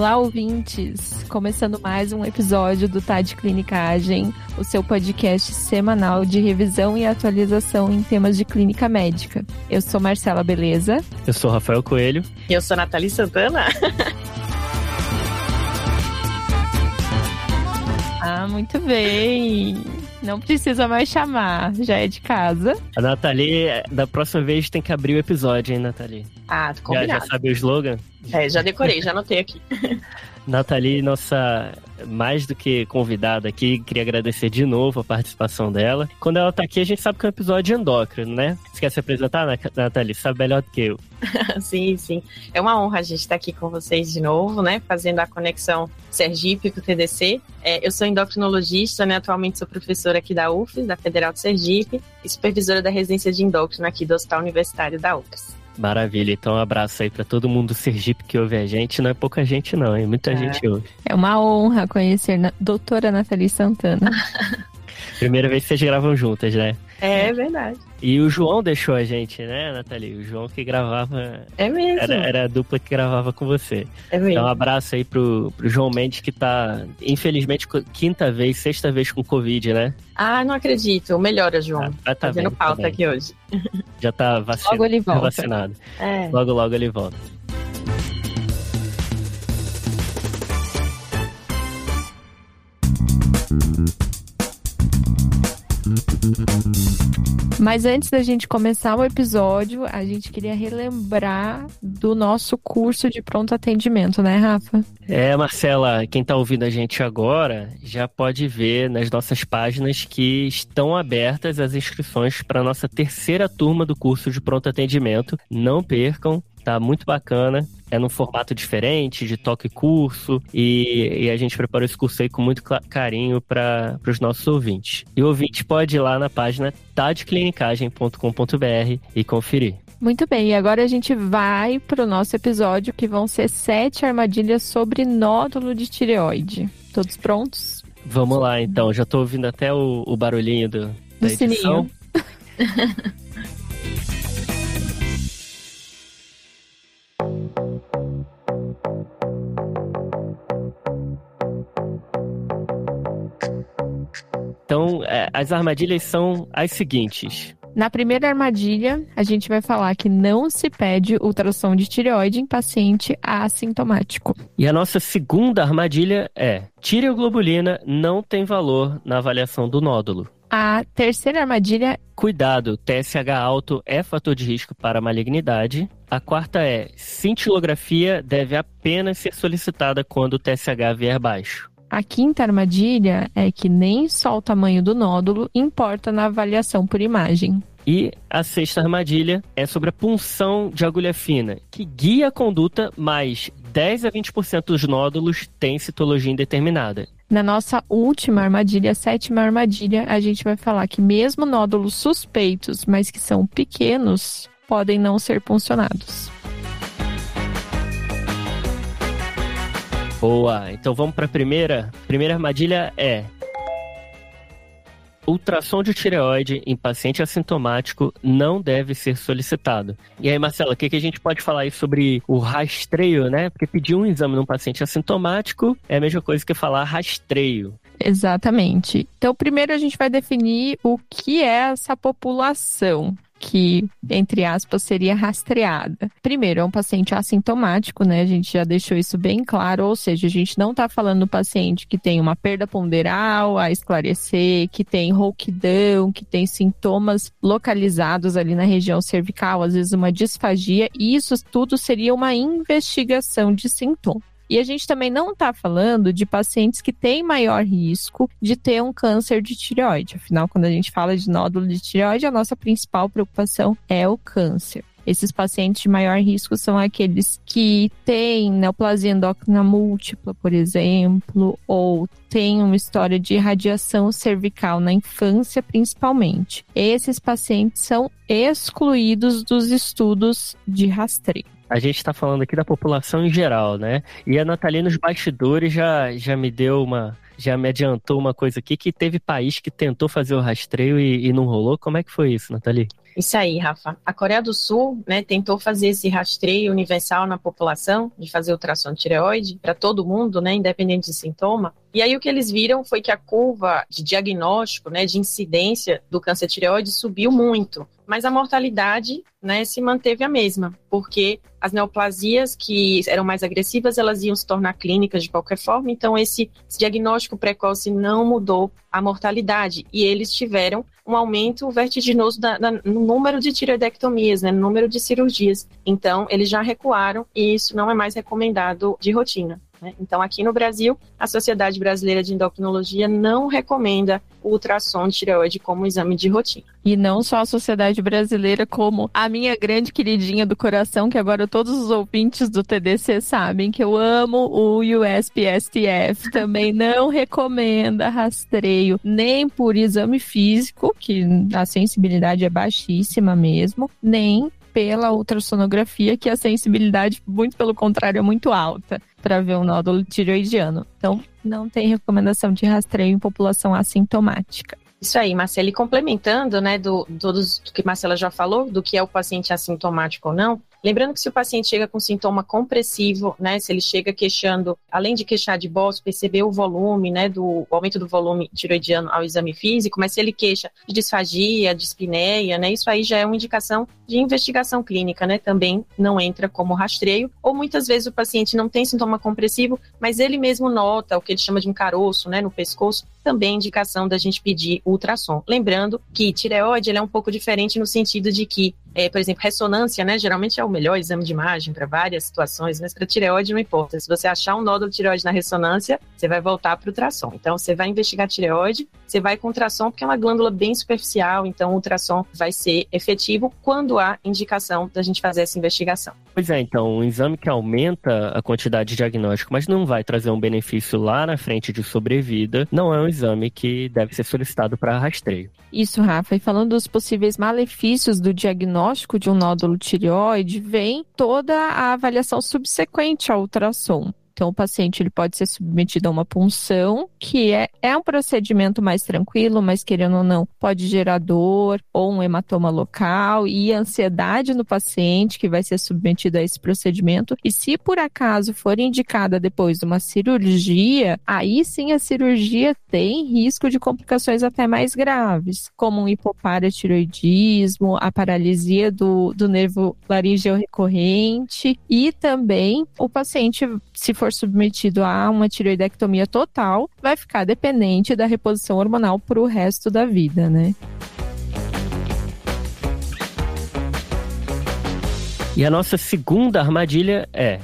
Olá, ouvintes! Começando mais um episódio do Tá de Clinicagem, o seu podcast semanal de revisão e atualização em temas de clínica médica. Eu sou Marcela Beleza. Eu sou Rafael Coelho. E eu sou Nathalie Santana. ah, muito bem! Não precisa mais chamar, já é de casa. A Nathalie, da próxima vez tem que abrir o episódio, hein, Nathalie? Ah, combinado. Já, já sabe o slogan? É, já decorei, já anotei aqui. Nathalie, nossa mais do que convidada aqui, queria agradecer de novo a participação dela. Quando ela tá aqui, a gente sabe que é um episódio endócrino, né? Você quer se apresentar, Nathalie? Sabe melhor do que eu. sim, sim. É uma honra a gente estar aqui com vocês de novo, né? Fazendo a conexão Sergipe com o TDC. É, eu sou endocrinologista, né? Atualmente sou professora aqui da UFES, da Federal de Sergipe, e supervisora da residência de endócrino aqui do Hospital Universitário da UFES. Maravilha, então um abraço aí para todo mundo do Sergipe que ouve a gente. Não é pouca gente, não, hein? Muita é. gente ouve. É uma honra conhecer a doutora Nathalie Santana. Primeira vez que vocês gravam juntas, né? É verdade. E o João deixou a gente, né, Nathalie? O João que gravava. É mesmo. Era, era a dupla que gravava com você. É mesmo. Então, um abraço aí pro, pro João Mendes, que tá, infelizmente, quinta vez, sexta vez com Covid, né? Ah, não acredito. Melhora, João. Ah, tá, tá Fazendo pauta tá aqui hoje. Já tá vacinado. Logo ele volta. vacinado. É. Logo, logo ele volta. Mas antes da gente começar o episódio, a gente queria relembrar do nosso curso de pronto atendimento, né, Rafa? É, Marcela, quem está ouvindo a gente agora já pode ver nas nossas páginas que estão abertas as inscrições para a nossa terceira turma do curso de pronto atendimento. Não percam, tá muito bacana é num formato diferente, de toque curso, e, e a gente preparou esse curso aí com muito carinho para os nossos ouvintes. E o ouvinte pode ir lá na página tadeclinicagem.com.br e conferir. Muito bem, e agora a gente vai para o nosso episódio que vão ser sete armadilhas sobre nódulo de tireoide. Todos prontos? Vamos lá, então. Já estou ouvindo até o, o barulhinho do, da do edição. Sininho. Então, é, as armadilhas são as seguintes. Na primeira armadilha, a gente vai falar que não se pede ultrassom de tireoide em paciente assintomático. E a nossa segunda armadilha é: tireoglobulina não tem valor na avaliação do nódulo. A terceira armadilha. Cuidado, TSH alto é fator de risco para malignidade. A quarta é: cintilografia deve apenas ser solicitada quando o TSH vier baixo. A quinta armadilha é que nem só o tamanho do nódulo importa na avaliação por imagem. E a sexta armadilha é sobre a punção de agulha fina, que guia a conduta, mas 10 a 20% dos nódulos têm citologia indeterminada. Na nossa última armadilha, sétima armadilha, a gente vai falar que mesmo nódulos suspeitos, mas que são pequenos, podem não ser puncionados. Boa. Então vamos para a primeira. Primeira armadilha é ultrassom de tireoide em paciente assintomático não deve ser solicitado. E aí, Marcela, o que, que a gente pode falar aí sobre o rastreio, né? Porque pedir um exame num paciente assintomático é a mesma coisa que falar rastreio. Exatamente. Então, primeiro a gente vai definir o que é essa população que, entre aspas, seria rastreada. Primeiro, é um paciente assintomático, né? A gente já deixou isso bem claro, ou seja, a gente não está falando do paciente que tem uma perda ponderal a esclarecer, que tem rouquidão, que tem sintomas localizados ali na região cervical, às vezes uma disfagia, e isso tudo seria uma investigação de sintomas. E a gente também não está falando de pacientes que têm maior risco de ter um câncer de tireoide. Afinal, quando a gente fala de nódulo de tireoide, a nossa principal preocupação é o câncer. Esses pacientes de maior risco são aqueles que têm neoplasia endócrina múltipla, por exemplo, ou têm uma história de radiação cervical na infância, principalmente. Esses pacientes são excluídos dos estudos de rastreio a gente está falando aqui da população em geral, né? E a Natalia nos bastidores já, já me deu uma. já me adiantou uma coisa aqui, que teve país que tentou fazer o rastreio e, e não rolou. Como é que foi isso, Nathalie? Isso aí, Rafa. A Coreia do Sul né, tentou fazer esse rastreio universal na população, de fazer ultrassom de tireoide para todo mundo, né, independente de sintoma. E aí o que eles viram foi que a curva de diagnóstico, né, de incidência do câncer tireoide subiu muito, mas a mortalidade, né, se manteve a mesma, porque as neoplasias que eram mais agressivas, elas iam se tornar clínicas de qualquer forma, então esse, esse diagnóstico precoce não mudou a mortalidade e eles tiveram um aumento vertiginoso da, da, no número de tireoidectomias, né, no número de cirurgias. Então, eles já recuaram e isso não é mais recomendado de rotina. Né? Então, aqui no Brasil, a Sociedade Brasileira de Endocrinologia não recomenda o ultrassom de tireoide como exame de rotina. E não só a Sociedade Brasileira, como a minha grande queridinha do coração, que agora todos os ouvintes do TDC sabem que eu amo o USPSTF, também não recomenda rastreio nem por exame físico, que a sensibilidade é baixíssima mesmo, nem pela ultrassonografia, que a sensibilidade, muito pelo contrário, é muito alta para ver um nódulo tiroidiano. Então, não tem recomendação de rastreio em população assintomática. Isso aí, Marcela. E complementando, né, do, do, do que Marcela já falou, do que é o paciente assintomático ou não, Lembrando que se o paciente chega com sintoma compressivo, né, se ele chega queixando, além de queixar de bolso, perceber o volume, né, do aumento do volume tiroidiano ao exame físico, mas se ele queixa de disfagia, de espineia, né, isso aí já é uma indicação de investigação clínica, né, também não entra como rastreio, ou muitas vezes o paciente não tem sintoma compressivo, mas ele mesmo nota o que ele chama de um caroço, né, no pescoço, também indicação da gente pedir ultrassom. Lembrando que tireoide é um pouco diferente no sentido de que, é, por exemplo, ressonância, né, geralmente é o melhor exame de imagem para várias situações, mas para tireoide não importa. Se você achar um nódulo de tireoide na ressonância, você vai voltar para o ultrassom. Então, você vai investigar tireoide, você vai com ultrassom, porque é uma glândula bem superficial, então o ultrassom vai ser efetivo quando há indicação da gente fazer essa investigação. Pois é, então, um exame que aumenta a quantidade de diagnóstico, mas não vai trazer um benefício lá na frente de sobrevida, não é um exame que deve ser solicitado para rastreio. Isso, Rafa. E falando dos possíveis malefícios do diagnóstico de um nódulo tireoide, vem toda a avaliação subsequente ao ultrassom. Então, o paciente ele pode ser submetido a uma punção, que é, é um procedimento mais tranquilo, mas querendo ou não, pode gerar dor ou um hematoma local e ansiedade no paciente que vai ser submetido a esse procedimento. E se por acaso for indicada depois de uma cirurgia, aí sim a cirurgia tem risco de complicações até mais graves, como um hipoparatiroidismo, a paralisia do, do nervo laríngeo recorrente e também o paciente, se for submetido a uma tireoidectomia total, vai ficar dependente da reposição hormonal para o resto da vida, né? E a nossa segunda armadilha é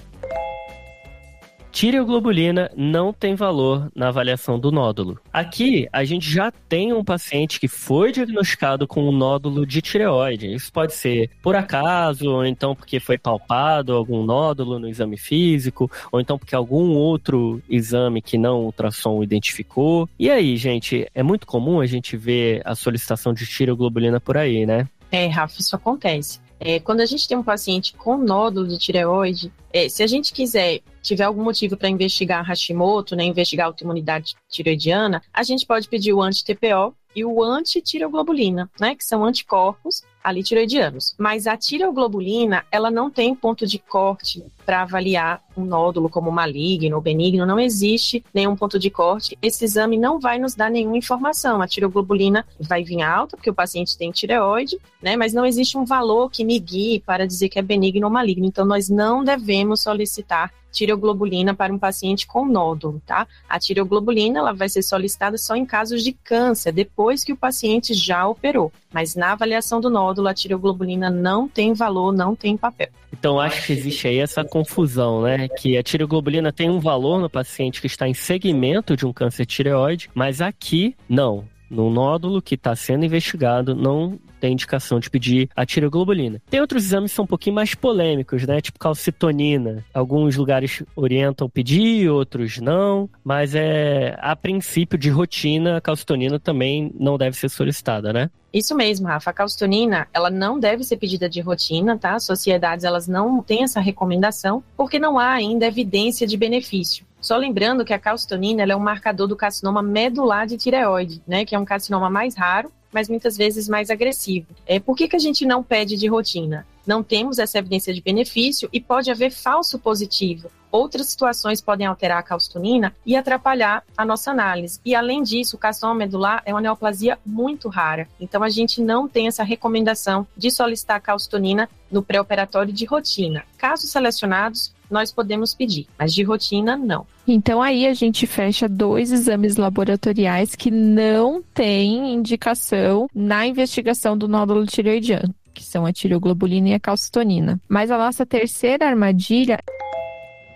tireoglobulina não tem valor na avaliação do nódulo. Aqui, a gente já tem um paciente que foi diagnosticado com um nódulo de tireoide. Isso pode ser por acaso, ou então porque foi palpado algum nódulo no exame físico, ou então porque algum outro exame que não ultrassom identificou. E aí, gente, é muito comum a gente ver a solicitação de tireoglobulina por aí, né? É, Rafa, isso acontece. É, quando a gente tem um paciente com nódulo de tireoide, é, se a gente quiser, tiver algum motivo para investigar Hashimoto, né, investigar autoimunidade tireoidiana, a gente pode pedir o anti-TPO e o anti-tireoglobulina, né, que são anticorpos ali tireoidianos. Mas a tireoglobulina, ela não tem ponto de corte para avaliar um nódulo como maligno ou benigno, não existe nenhum ponto de corte. Esse exame não vai nos dar nenhuma informação. A tireoglobulina vai vir alta, porque o paciente tem tireoide, né? Mas não existe um valor que me guie para dizer que é benigno ou maligno. Então, nós não devemos solicitar tireoglobulina para um paciente com nódulo, tá? A tireoglobulina ela vai ser solicitada só em casos de câncer, depois que o paciente já operou. Mas na avaliação do nódulo, a tireoglobulina não tem valor, não tem papel. Então acho que existe aí essa confusão, né? Que a tireoglobulina tem um valor no paciente que está em segmento de um câncer tireoide, mas aqui não. No nódulo que está sendo investigado, não tem indicação de pedir a tireoglobulina. Tem outros exames que são um pouquinho mais polêmicos, né? Tipo calcitonina. Alguns lugares orientam pedir, outros não. Mas é a princípio de rotina, a calcitonina também não deve ser solicitada, né? Isso mesmo, Rafa. A calcitonina, ela não deve ser pedida de rotina, tá? As sociedades, elas não têm essa recomendação, porque não há ainda evidência de benefício Só lembrando que a calcitonina é um marcador do carcinoma medular de tireoide, né, que é um carcinoma mais raro, mas muitas vezes mais agressivo. É, por que, que a gente não pede de rotina? Não temos essa evidência de benefício e pode haver falso positivo. Outras situações podem alterar a calcitonina e atrapalhar a nossa análise. E além disso, o carcinoma medular é uma neoplasia muito rara. Então a gente não tem essa recomendação de solicitar calcitonina no pré-operatório de rotina. Casos selecionados, nós podemos pedir, mas de rotina, não. Então aí a gente fecha dois exames laboratoriais que não têm indicação na investigação do nódulo tireoidiano, que são a tireoglobulina e a calcitonina. Mas a nossa terceira armadilha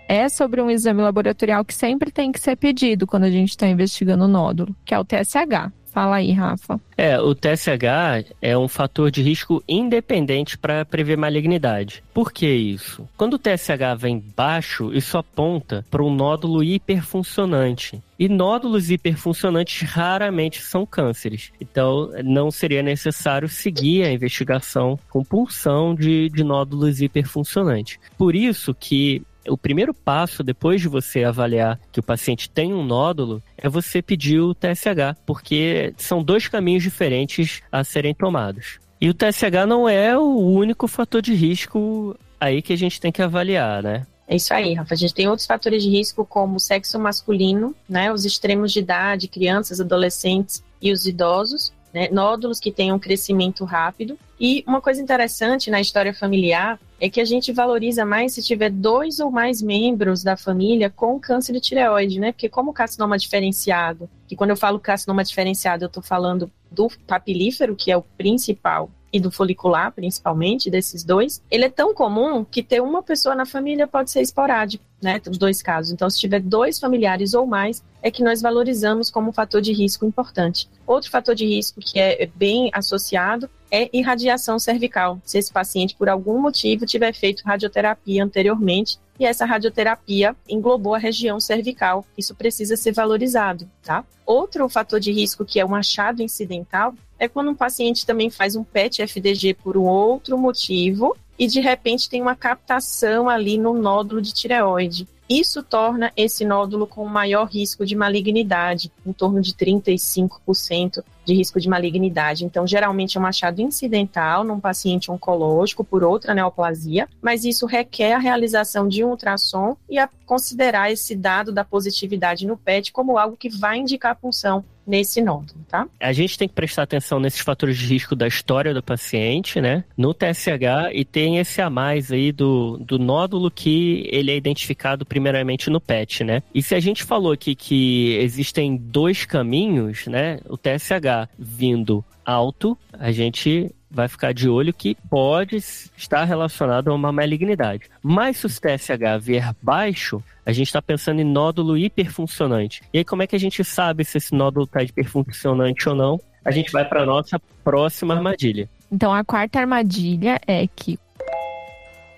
é sobre um exame laboratorial que sempre tem que ser pedido quando a gente está investigando o nódulo, que é o TSH. Fala aí, Rafa. É, o TSH é um fator de risco independente para prever malignidade. Por que isso? Quando o TSH vem baixo, isso aponta para um nódulo hiperfuncionante. E nódulos hiperfuncionantes raramente são cânceres. Então, não seria necessário seguir a investigação com punção de, de nódulos hiperfuncionantes. Por isso que o primeiro passo, depois de você avaliar que o paciente tem um nódulo, é você pedir o TSH, porque são dois caminhos diferentes a serem tomados. E o TSH não é o único fator de risco aí que a gente tem que avaliar, né? É isso aí, Rafa. A gente tem outros fatores de risco, como o sexo masculino, né, os extremos de idade, crianças, adolescentes e os idosos, né, nódulos que tenham crescimento rápido. E uma coisa interessante na história familiar é que a gente valoriza mais se tiver dois ou mais membros da família com câncer de tireoide, né? Porque como carcinoma diferenciado, que quando eu falo carcinoma diferenciado, eu estou falando do papilífero, que é o principal, e do folicular, principalmente, desses dois, ele é tão comum que ter uma pessoa na família pode ser esporádico, né? Os dois casos. Então, se tiver dois familiares ou mais, é que nós valorizamos como um fator de risco importante. Outro fator de risco que é bem associado é irradiação cervical. Se esse paciente, por algum motivo, tiver feito radioterapia anteriormente e essa radioterapia englobou a região cervical, isso precisa ser valorizado, tá? Outro fator de risco que é um achado incidental é quando um paciente também faz um PET FDG por um outro motivo e de repente tem uma captação ali no nódulo de tireoide. Isso torna esse nódulo com maior risco de malignidade, em torno de 35% de risco de malignidade. Então, geralmente é um achado incidental num paciente oncológico por outra neoplasia, mas isso requer a realização de um ultrassom e a considerar esse dado da positividade no PET como algo que vai indicar a punção nesse nódulo, tá? A gente tem que prestar atenção nesses fatores de risco da história do paciente, né? No TSH e tem esse a mais aí do, do nódulo que ele é identificado primeiramente no PET, né? E se a gente falou aqui que existem dois caminhos, né? O TSH vindo alto, a gente vai ficar de olho que pode estar relacionado a uma malignidade. Mas se o TSH vier baixo, a gente está pensando em nódulo hiperfuncionante. E aí, como é que a gente sabe se esse nódulo está hiperfuncionante ou não? A gente vai para a nossa próxima armadilha. Então, a quarta armadilha é que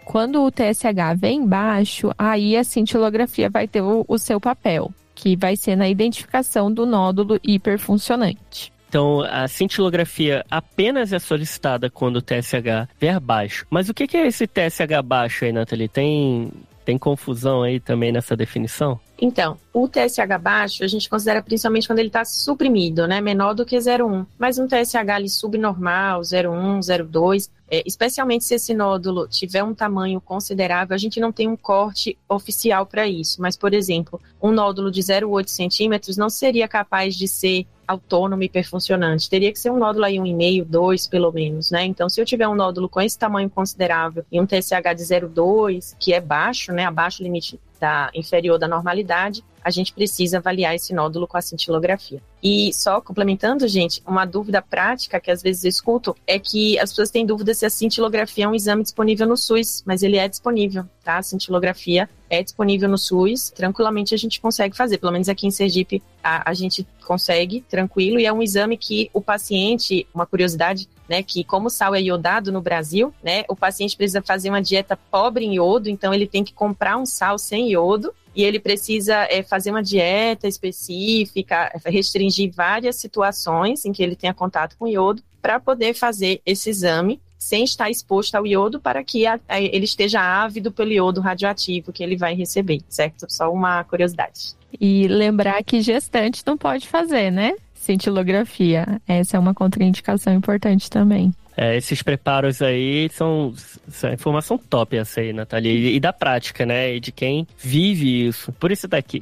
quando o TSH vem baixo, aí a cintilografia vai ter o, o seu papel, que vai ser na identificação do nódulo hiperfuncionante. Então, a cintilografia apenas é solicitada quando o TSH vier baixo. Mas o que é esse TSH baixo aí, Nathalie? Tem, tem confusão aí também nessa definição? Então, o TSH baixo a gente considera principalmente quando ele está suprimido, né? Menor do que 0,1. Mas um TSH ali subnormal, 0,1, 0,2, é, especialmente se esse nódulo tiver um tamanho considerável, a gente não tem um corte oficial para isso. Mas, por exemplo, um nódulo de 0,8 centímetros não seria capaz de ser autônomo e hiperfuncionante. Teria que ser um nódulo aí 1,5, 2 pelo menos, né? Então, se eu tiver um nódulo com esse tamanho considerável e um TSH de 0,2, que é baixo, né? Abaixo do limite da, inferior da normalidade, a gente precisa avaliar esse nódulo com a cintilografia. E só complementando, gente, uma dúvida prática que às vezes eu escuto é que as pessoas têm dúvida se a cintilografia é um exame disponível no SUS, mas ele é disponível, tá? A cintilografia é disponível no SUS, tranquilamente a gente consegue fazer, pelo menos aqui em Sergipe a, a gente consegue, tranquilo, e é um exame que o paciente, uma curiosidade, né, que como o sal é iodado no Brasil, né, o paciente precisa fazer uma dieta pobre em iodo, então ele tem que comprar um sal sem iodo, e ele precisa é, fazer uma dieta específica, restringir várias situações em que ele tenha contato com iodo para poder fazer esse exame sem estar exposto ao iodo para que a, a, ele esteja ávido pelo iodo radioativo que ele vai receber, certo? Só uma curiosidade. E lembrar que gestante não pode fazer, né? Cintilografia. Essa é uma contraindicação importante também. É, esses preparos aí são, são informação top essa aí, Nathalie. E, e, da prática, né? E de quem vive isso. Por isso tá aqui.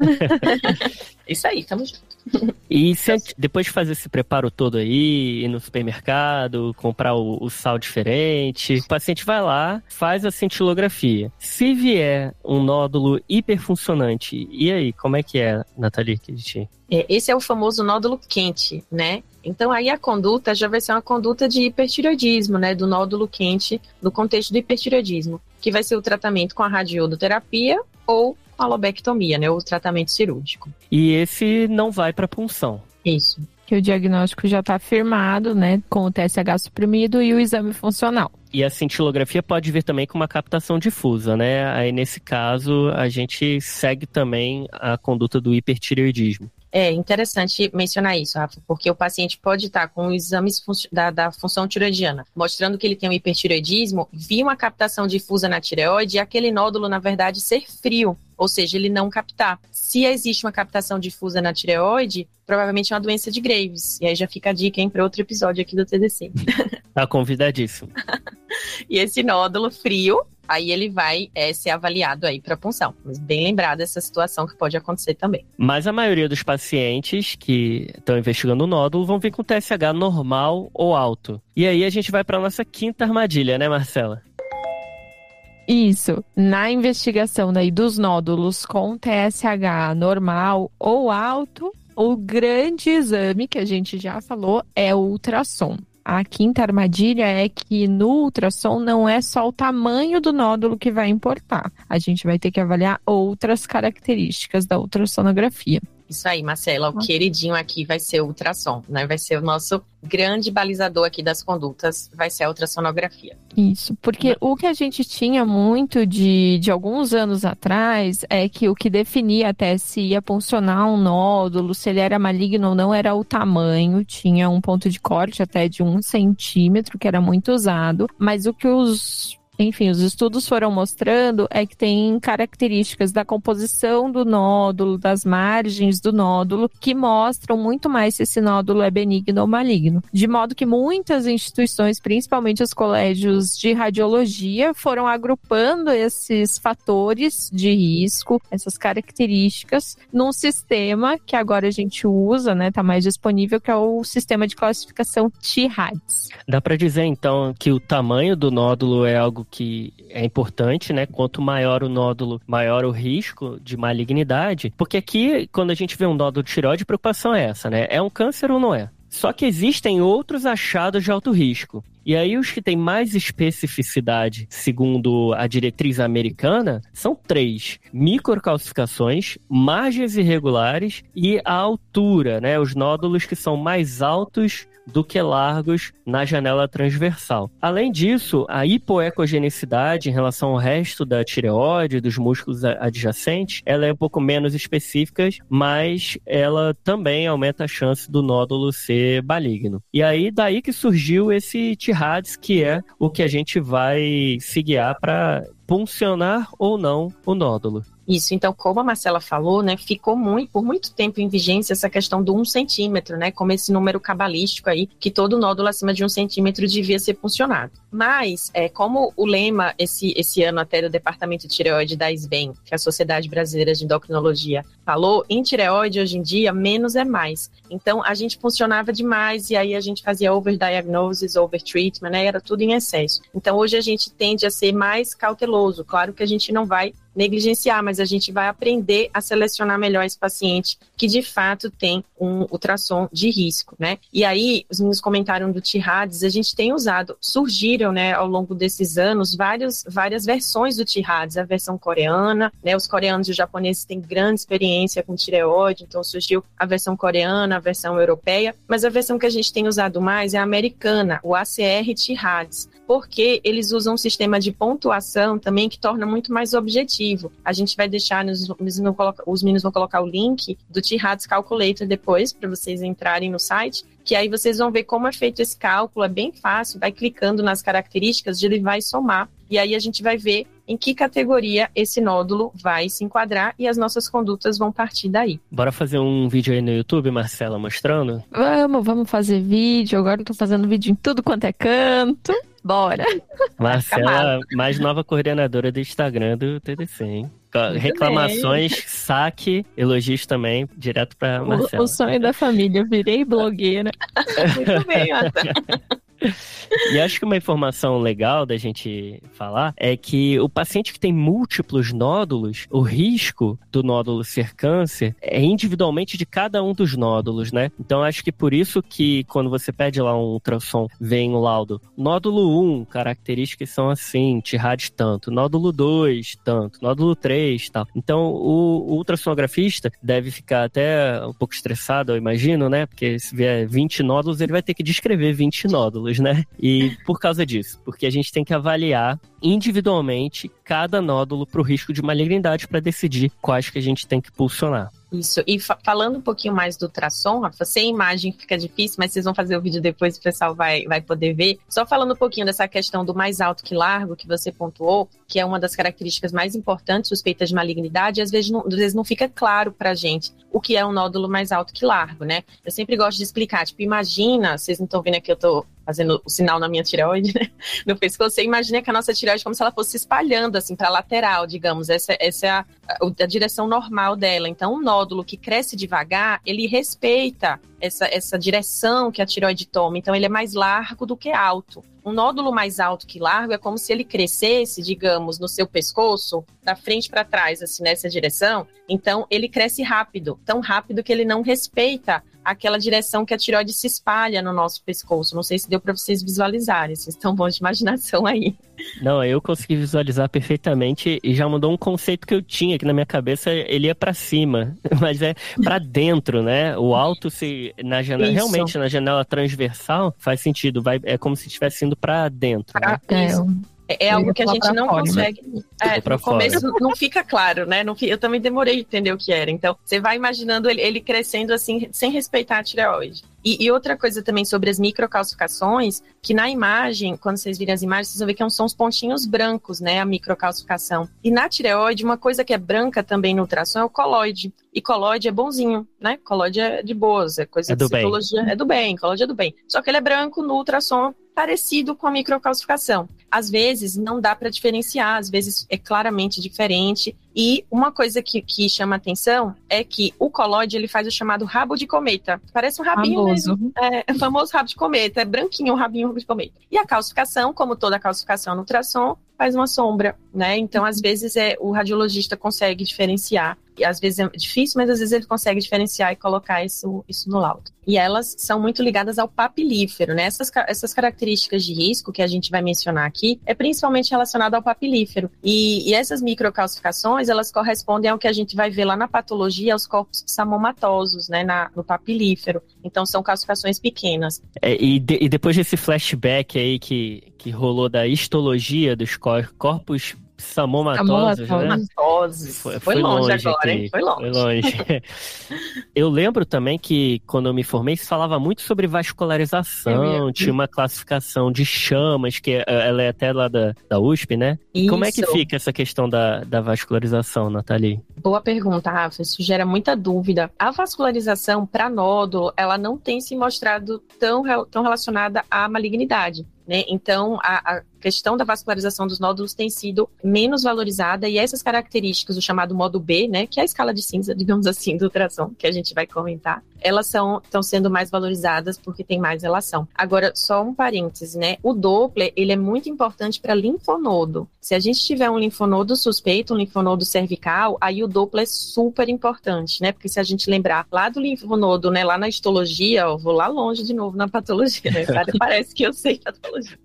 isso aí, tamo junto. E se, depois de fazer esse preparo todo aí, ir no supermercado, comprar o, o, sal diferente, o paciente vai lá, faz a cintilografia. Se vier um nódulo hiperfuncionante, e aí, como é que é, Nathalie. É, esse é o famoso nódulo quente, né? Então aí a conduta já vai ser uma conduta de hipertireoidismo, né, do nódulo quente no contexto do hipertireoidismo, que vai ser o tratamento com a radiodoterapia ou a lobectomia, né, o tratamento cirúrgico. E esse não vai para punção. Isso. Que o diagnóstico já está firmado, né, com o TSH suprimido e o exame funcional. E a cintilografia pode vir também com uma captação difusa, né? Aí, nesse caso, a gente segue também a conduta do hipertireoidismo. É interessante mencionar isso, Rafa, porque o paciente pode estar com exames da, da função tiroidiana, mostrando que ele tem um hipertireoidismo, via uma captação difusa na tireoide e aquele nódulo, na verdade, ser frio, ou seja, ele não captar. Se existe uma captação difusa na tireoide, provavelmente é uma doença de Graves. E aí já fica a dica, hein, para outro episódio aqui do TDC. Tá convidadíssimo. e esse nódulo frio aí ele vai é, ser avaliado aí para punção. Mas bem lembrado essa situação que pode acontecer também. Mas a maioria dos pacientes que estão investigando o nódulo vão vir com TSH normal ou alto. E aí a gente vai para nossa quinta armadilha, né, Marcela? Isso. Na investigação daí dos nódulos com TSH normal ou alto, o grande exame que a gente já falou é o ultrassom. A quinta armadilha é que no ultrassom não é só o tamanho do nódulo que vai importar. A gente vai ter que avaliar outras características da ultrassonografia. Isso aí, Marcela. O queridinho aqui vai ser o ultrassom, né? Vai ser o nosso grande balizador aqui das condutas, vai ser a ultrassonografia. Isso, porque o que a gente tinha muito de, de alguns anos atrás é que o que definia até se ia funcionar um nódulo, se ele era maligno ou não, era o tamanho. Tinha um ponto de corte até de um centímetro, que era muito usado. Mas o que os enfim, os estudos foram mostrando é que tem características da composição do nódulo, das margens do nódulo, que mostram muito mais se esse nódulo é benigno ou maligno. De modo que muitas instituições, principalmente os colégios de radiologia, foram agrupando esses fatores de risco, essas características, num sistema que agora a gente usa, né, tá mais disponível, que é o sistema de classificação TIRADS. Dá para dizer então que o tamanho do nódulo é algo que é importante, né? Quanto maior o nódulo, maior o risco de malignidade. Porque aqui, quando a gente vê um nódulo de tireoide, a preocupação é essa, né? É um câncer ou não é? Só que existem outros achados de alto risco. E aí, os que têm mais especificidade, segundo a diretriz americana, são três: microcalcificações, margens irregulares e a altura, né? Os nódulos que são mais altos do que largos na janela transversal. Além disso, a hipoecogenicidade em relação ao resto da tireoide, dos músculos adjacentes, ela é um pouco menos específica, mas ela também aumenta a chance do nódulo ser maligno. E aí, daí que surgiu esse TIRADS, que é o que a gente vai se guiar para funcionar ou não o nódulo. Isso, então, como a Marcela falou, né, ficou muito, por muito tempo em vigência essa questão do um centímetro, né, como esse número cabalístico aí, que todo nódulo acima de um centímetro devia ser funcionado. Mas, é, como o lema esse, esse ano até do Departamento de Tireoide da SBEM, que é a Sociedade Brasileira de Endocrinologia, falou, em tireoide hoje em dia, menos é mais. Então, a gente funcionava demais e aí a gente fazia overdiagnosis, overtreatment, né, era tudo em excesso. Então, hoje a gente tende a ser mais cauteloso. Claro que a gente não vai negligenciar, mas a gente vai aprender a selecionar melhor esse paciente que de fato tem um ultrassom de risco, né? E aí, os meninos comentaram do TIRADS, a gente tem usado, surgiram, né, ao longo desses anos, vários, várias versões do TIRADS, a versão coreana, né, os coreanos e os japoneses têm grande experiência com tireoide, então surgiu a versão coreana, a versão europeia, mas a versão que a gente tem usado mais é a americana, o ACR TIRADS, porque eles usam um sistema de pontuação também que torna muito mais objetivo. A gente vai deixar, nos, os meninos vão colocar o link do T-Hats Calculator depois, para vocês entrarem no site, que aí vocês vão ver como é feito esse cálculo, é bem fácil, vai clicando nas características, ele vai somar, e aí a gente vai ver em que categoria esse nódulo vai se enquadrar e as nossas condutas vão partir daí. Bora fazer um vídeo aí no YouTube, Marcela, mostrando? Vamos, vamos fazer vídeo. Agora eu tô fazendo vídeo em tudo quanto é canto. Bora. Marcela, mais nova coordenadora do Instagram do TDC, hein? Muito Reclamações, bem. saque, elogios também, direto pra Marcela. O, o sonho da família, virei blogueira. Muito bem, e acho que uma informação legal da gente falar é que o paciente que tem múltiplos nódulos, o risco do nódulo ser câncer é individualmente de cada um dos nódulos, né? Então acho que por isso que quando você pede lá um ultrassom, vem o laudo. Nódulo 1, características são assim, TIRAD tanto. Nódulo 2, tanto. Nódulo 3, tal. Então o, o ultrassonografista deve ficar até um pouco estressado, eu imagino, né? Porque se vier 20 nódulos, ele vai ter que descrever 20 nódulos, né? E por causa disso, porque a gente tem que avaliar individualmente cada nódulo para o risco de malignidade para decidir quais que a gente tem que pulsionar. Isso. E fa falando um pouquinho mais do ultrassom, Rafa, sem imagem fica difícil, mas vocês vão fazer o vídeo depois, o pessoal vai, vai poder ver. Só falando um pouquinho dessa questão do mais alto que largo, que você pontuou, que é uma das características mais importantes suspeitas de malignidade, às vezes não, às vezes não fica claro pra gente o que é um nódulo mais alto que largo, né? Eu sempre gosto de explicar, tipo, imagina, vocês não estão vendo aqui, eu tô fazendo o sinal na minha tireoide, né? No pescoço, você imagina que a nossa tireoide é como se ela fosse se espalhando, assim, para lateral, digamos. Essa, essa é a, a, a, direção normal dela. Então, um nódulo que cresce devagar, ele respeita essa, essa direção que a tireoide toma. Então, ele é mais largo do que alto. Um nódulo mais alto que largo é como se ele crescesse, digamos, no seu pescoço, da frente para trás, assim, nessa direção. Então, ele cresce rápido, tão rápido que ele não respeita aquela direção que a tireoide se espalha no nosso pescoço. Não sei se deu para vocês visualizarem, vocês estão bons de imaginação aí. Não, eu consegui visualizar perfeitamente e já mudou um conceito que eu tinha aqui na minha cabeça, ele é para cima, mas é para dentro, né? O alto se na janela, Isso. realmente na janela transversal faz sentido, vai é como se estivesse indo para dentro. Pra, né? É, é algo que a gente não fora, né? consegue. Né? É, no começo fora. não fica claro, né? Não, eu também demorei a entender o que era. Então, você vai imaginando ele, ele crescendo assim, sem respeitar a tireoide. E, e, outra coisa também sobre as microcalcificações, que na imagem, quando vocês virem as imagens, vocês vão ver que são os pontinhos brancos, né? A microcalcificação. E na tireoide, uma coisa que é branca também no ultrassom é o coloide. E coloide é bonzinho, né? Coloide é de boas, é coisa é de citologia. Bem. É do bem, coloide é do bem. Só que ele é branco no ultrassom parecido com a microcalcificação. Às vezes não dá para diferenciar, às vezes é claramente diferente. E uma coisa que, que chama atenção é que o colóide ele faz o chamado rabo de cometa. Parece um rabinho famoso. mesmo. É, é famoso rabo de cometa, é branquinho o rabinho de cometa. E a calcificação, como toda calcificação no ultrassom, faz uma sombra, né? Então, às vezes, é, o radiologista consegue diferenciar. E às vezes é difícil, mas às vezes ele consegue diferenciar e colocar isso, isso no laudo. E elas são muito ligadas ao papilífero, né? Essas, essas características de risco que a gente vai mencionar aqui é principalmente relacionado ao papilífero. E, e essas microcalcificações, elas correspondem ao que a gente vai ver lá na patologia, aos corpos samomatosos, né? Na, no papilífero. Então, são calcificações pequenas. É, e, de, e depois desse flashback aí que, que rolou da histologia dos corpos samomatosos, samomatosos. Né? Foi, foi, longe, longe agora, hein? Foi longe. Foi longe. eu lembro também que quando eu me formei, se falava muito sobre vascularização, é tinha uma classificação de chamas, que é, ela é até lá da, da USP, né? Isso. Como é que fica essa questão da, da vascularização, Nathalie? Boa pergunta, Rafa. Isso gera muita dúvida. A vascularização para nódulo, ela não tem se mostrado tão, tão relacionada à malignidade. Né? Então, a, a, questão da vascularização dos nódulos tem sido menos valorizada e essas características do chamado modo B, né, que é a escala de cinza, digamos assim, do ultrassom, que a gente vai comentar, elas são estão sendo mais valorizadas porque tem mais relação. Agora, só um parêntese, né? O Doppler, ele é muito importante para linfonodo. Se a gente tiver um linfonodo suspeito, um linfonodo cervical, aí o Doppler é super importante, né? Porque se a gente lembrar lá do linfonodo, né, lá na histologia, ó, vou lá longe de novo na patologia, né? Parece que eu sei patologia.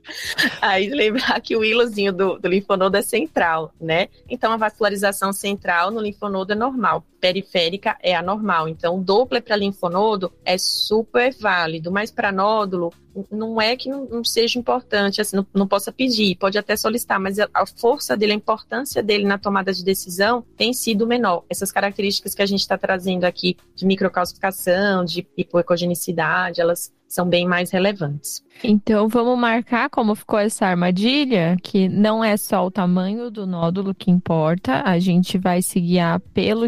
Aí lembrar que o hilozinho do, do linfonodo é central, né? Então a vascularização central no linfonodo é normal. Periférica é anormal. Então, Doppler para linfonodo é super válido, mas para nódulo não é que não, seja importante, assim, não, não, possa pedir, pode até solicitar, mas a, força dele, a importância dele na tomada de decisão tem sido menor. Essas características que a gente está trazendo aqui de microcalcificação, de hipoecogenicidade, elas são bem mais relevantes. Então vamos marcar como ficou essa armadilha, que não é só o tamanho do nódulo que importa, a gente vai se guiar pelo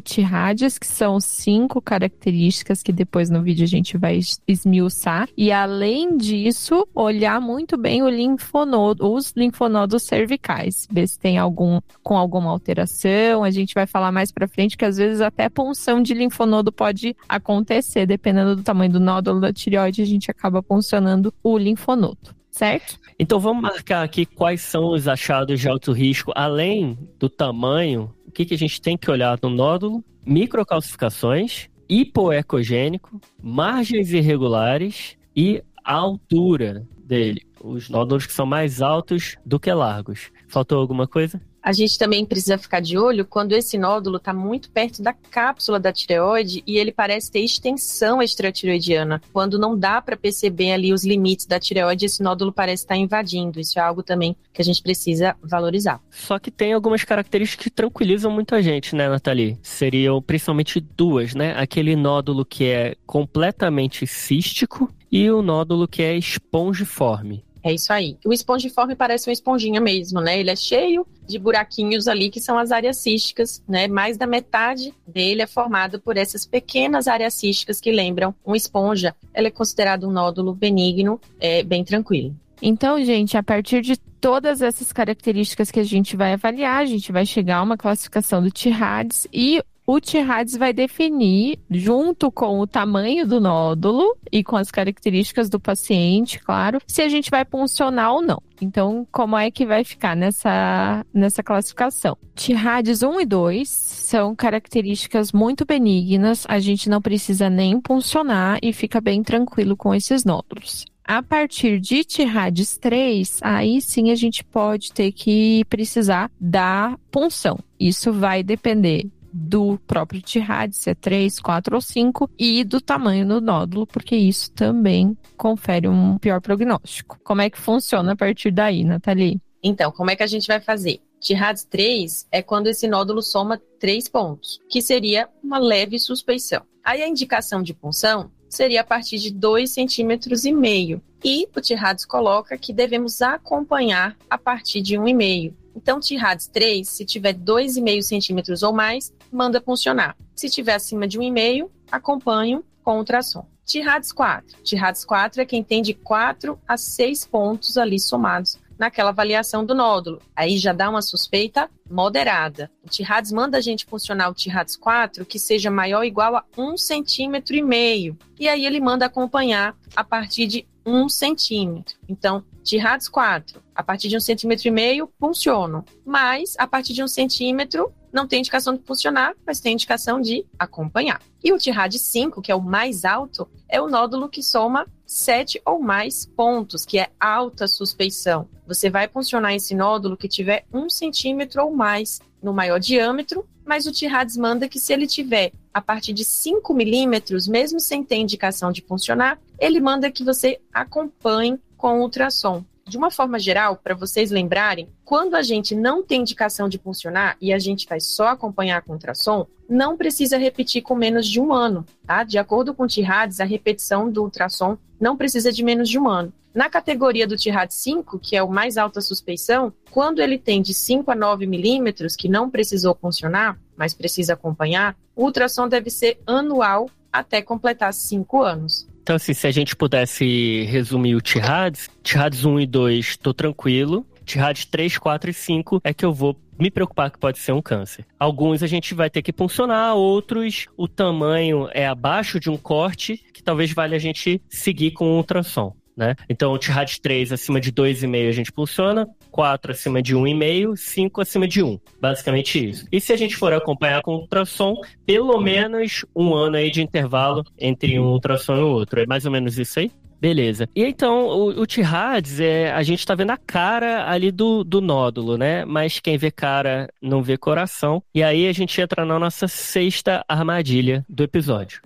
Que são cinco características que depois no vídeo a gente vai esmiuçar. E além disso, olhar muito bem o linfonodo, os linfonodos cervicais, ver se tem algum com alguma alteração. A gente vai falar mais para frente que às vezes até punção de linfonodo pode acontecer, dependendo do tamanho do nódulo da tireoide, a gente acaba puncionando o linfonodo, certo? Então vamos marcar aqui quais são os achados de alto risco, além do tamanho, o que, que a gente tem que olhar no nódulo, microcalcificações, hipoecogênico, margens irregulares e altura dele. Os nódulos que são mais altos do que largos. Faltou alguma coisa? A gente também precisa ficar de olho quando esse nódulo está muito perto da cápsula da tireoide e ele parece ter extensão extratireoidiana. Quando não dá para perceber ali os limites da tireoide, esse nódulo parece estar tá invadindo. Isso é algo também que a gente precisa valorizar. Só que tem algumas características que tranquilizam muito a gente, né, Nathalie? Seriam principalmente duas, né? Aquele nódulo que é completamente cístico e o nódulo que é espongiforme. É isso aí. O espongiforme parece uma esponjinha mesmo, né? Ele é cheio de buraquinhos ali que são as áreas císticas, né? Mais da metade dele é formado por essas pequenas áreas císticas que lembram uma esponja. Ela é considerada um nódulo benigno, é bem tranquilo. Então, gente, a partir de todas essas características que a gente vai avaliar, a gente vai chegar a uma classificação do TIRADS e o TIRADS vai definir, junto com o tamanho do nódulo e com as características do paciente, claro, se a gente vai puncionar ou não. Então, como é que vai ficar nessa, nessa classificação? TIRADS 1 e 2 são características muito benignas, a gente não precisa nem puncionar e fica bem tranquilo com esses nódulos. A partir de TIRADS 3, aí sim a gente pode ter que precisar da punção. Isso vai depender do próprio Tirad, se é 3, 4 ou 5, e do tamanho do nódulo, porque isso também confere um pior prognóstico. Como é que funciona a partir daí, Nathalie? Então, como é que a gente vai fazer? Tirades 3 é quando esse nódulo soma 3 pontos, que seria uma leve suspeição. Aí a indicação de punção seria a partir de 2,5 centímetros e. E o Tirades coloca que devemos acompanhar a partir de 1,5. Então, Tirades 3, se tiver 2,5 centímetros ou mais, manda funcionar. Se tiver acima de 1,5, acompanho com ultrassom. Tirades 4. Tirades 4 é quem tem de 4 a 6 pontos ali somados naquela avaliação do nódulo. Aí já dá uma suspeita moderada. O Tirades manda a gente funcionar o Tirades 4 que seja maior ou igual a 1,5 centímetro e. E aí ele manda acompanhar a partir de 1 centímetro. Então, Tirades 4, a partir de um centímetro e meio, funcionam. Mas, a partir de um centímetro, não tem indicação de funcionar, mas tem indicação de acompanhar. E o TIRAD 5, que é o mais alto, é o nódulo que soma 7 ou mais pontos, que é alta suspeição. Você vai funcionar esse nódulo que tiver 1 centímetro ou mais no maior diâmetro, mas o TIRADS manda que se ele tiver a partir de 5 milímetros, mesmo sem ter indicação de funcionar, ele manda que você acompanhe com ultrassom de uma forma geral, para vocês lembrarem, quando a gente não tem indicação de funcionar e a gente vai só acompanhar com ultrassom, não precisa repetir com menos de um ano, tá? De acordo com o TIRADS, a repetição do ultrassom não precisa de menos de um ano. Na categoria do TIRAD 5, que é o mais alta suspeição, quando ele tem de 5 a 9 milímetros, que não precisou funcionar, mas precisa acompanhar, o ultrassom deve ser anual até completar 5 anos. Então, assim, se a gente pudesse resumir o Tirades, Tirades 1 e 2, tô tranquilo. Tirades 3, 4 e 5 é que eu vou me preocupar que pode ser um câncer. Alguns a gente vai ter que puncionar, outros o tamanho é abaixo de um corte, que talvez valha a gente seguir com o ultrassom né? Então, o T-RAD 3 acima de 2,5 a gente funciona, 4 acima de 1,5, 5 acima de 1. Basicamente isso. E se a gente for acompanhar com ultrassom, pelo menos um ano aí de intervalo entre um ultrassom e o outro. É mais ou menos isso aí? Beleza. E então, o, o TIRADS, é, a gente tá vendo a cara ali do, do nódulo, né? Mas quem vê cara não vê coração. E aí a gente entra na nossa sexta armadilha do episódio.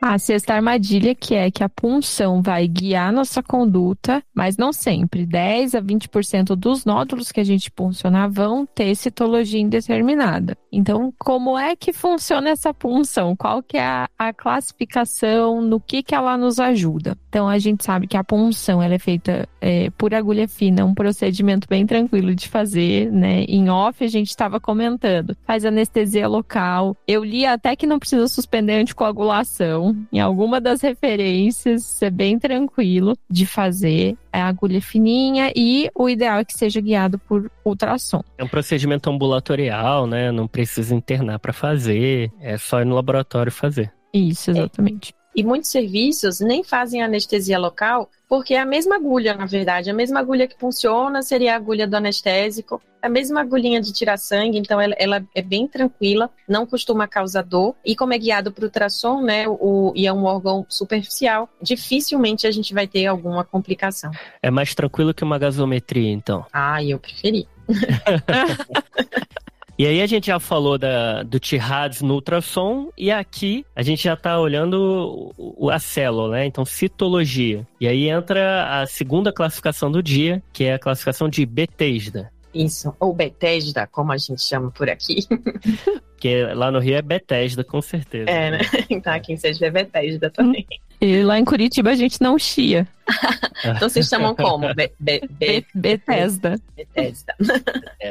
A sexta armadilha, que é que a punção vai guiar nossa conduta, mas não sempre. 10 a 20% dos nódulos que a gente puncionar vão ter citologia indeterminada. Então, como é que funciona essa punção? Qual que é a, a classificação? No que, que ela nos ajuda? Então, a gente sabe que a punção ela é feita é, por agulha fina, um procedimento bem tranquilo de fazer, né? Em off, a gente estava comentando. Faz anestesia local. Eu li até que não precisa suspender anticoagulação em alguma das referências, é bem tranquilo de fazer. É agulha fininha e o ideal é que seja guiado por ultrassom. É um procedimento ambulatorial, né? Não precisa internar para fazer, é só ir no laboratório fazer. Isso, exatamente. É. E muitos serviços nem fazem anestesia local, porque é a mesma agulha, na verdade. A mesma agulha que funciona seria a agulha do anestésico, a mesma agulhinha de tirar sangue, então ela, ela é bem tranquila, não costuma causar dor. E como é guiado para ultrassom, né, o, e é um órgão superficial, dificilmente a gente vai ter alguma complicação. É mais tranquilo que uma gasometria, então. Ah, eu preferi. E aí a gente já falou da, do TIRADS no ultrassom e aqui a gente já está olhando o, a célula, né? Então, citologia. E aí entra a segunda classificação do dia, que é a classificação de Bethesda. Isso, ou Bethesda, como a gente chama por aqui. Que lá no Rio é Bethesda, com certeza. É, né? Então aqui em Sérgio é Bethesda também. E lá em Curitiba a gente não chia. então vocês chamam como? Be be be Bethesda. Bethesda.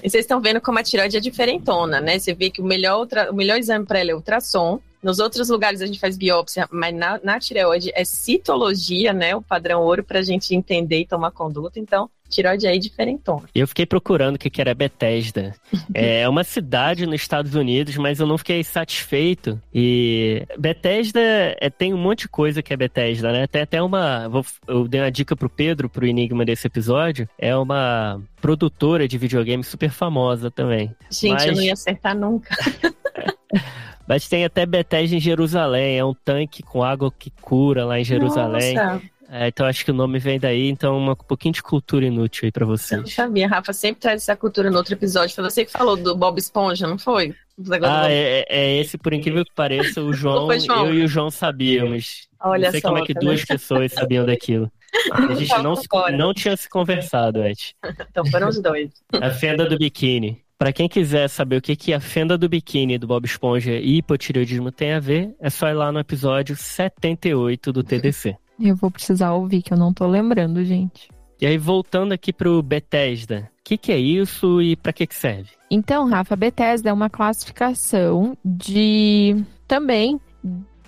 e vocês estão vendo como a tiroide é diferentona, né? Você vê que o melhor, o melhor exame para ela é ultrassom. Nos outros lugares a gente faz biópsia, mas na, na tireoide é citologia, né? O padrão ouro para a gente entender e tomar conduta. Então, tiroide aí diferentona. Eu fiquei procurando o que, que era Bethesda. é uma cidade nos Estados Unidos, mas eu não fiquei satisfeito. E Bethesda é, tem um monte de coisa que é Bethesda, né? Tem até uma. Vou, eu dei uma dica pro Pedro, pro Enigma desse episódio. É uma produtora de videogame super famosa também. Gente, mas... eu não ia acertar nunca. Mas tem até Bethesda em Jerusalém, é um tanque com água que cura lá em Jerusalém. Nossa. É, então acho que o nome vem daí, então um pouquinho de cultura inútil aí pra vocês. Eu sabia, Rafa sempre traz essa cultura no outro episódio. Foi você que falou do Bob Esponja, não foi? Ah, é, é, esse, por incrível que pareça, o João, João, eu e o João sabíamos. Olha não sei só, como é que tá duas pessoas sabiam daquilo. A gente não, se, não tinha se conversado, Ed. Então foram os dois. A fenda do biquíni. Para quem quiser saber o que, que a fenda do biquíni do Bob Esponja e hipotireoidismo tem a ver, é só ir lá no episódio 78 do TDC. Eu vou precisar ouvir, que eu não tô lembrando, gente. E aí, voltando aqui pro Bethesda, o que, que é isso e para que, que serve? Então, Rafa, Bethesda é uma classificação de também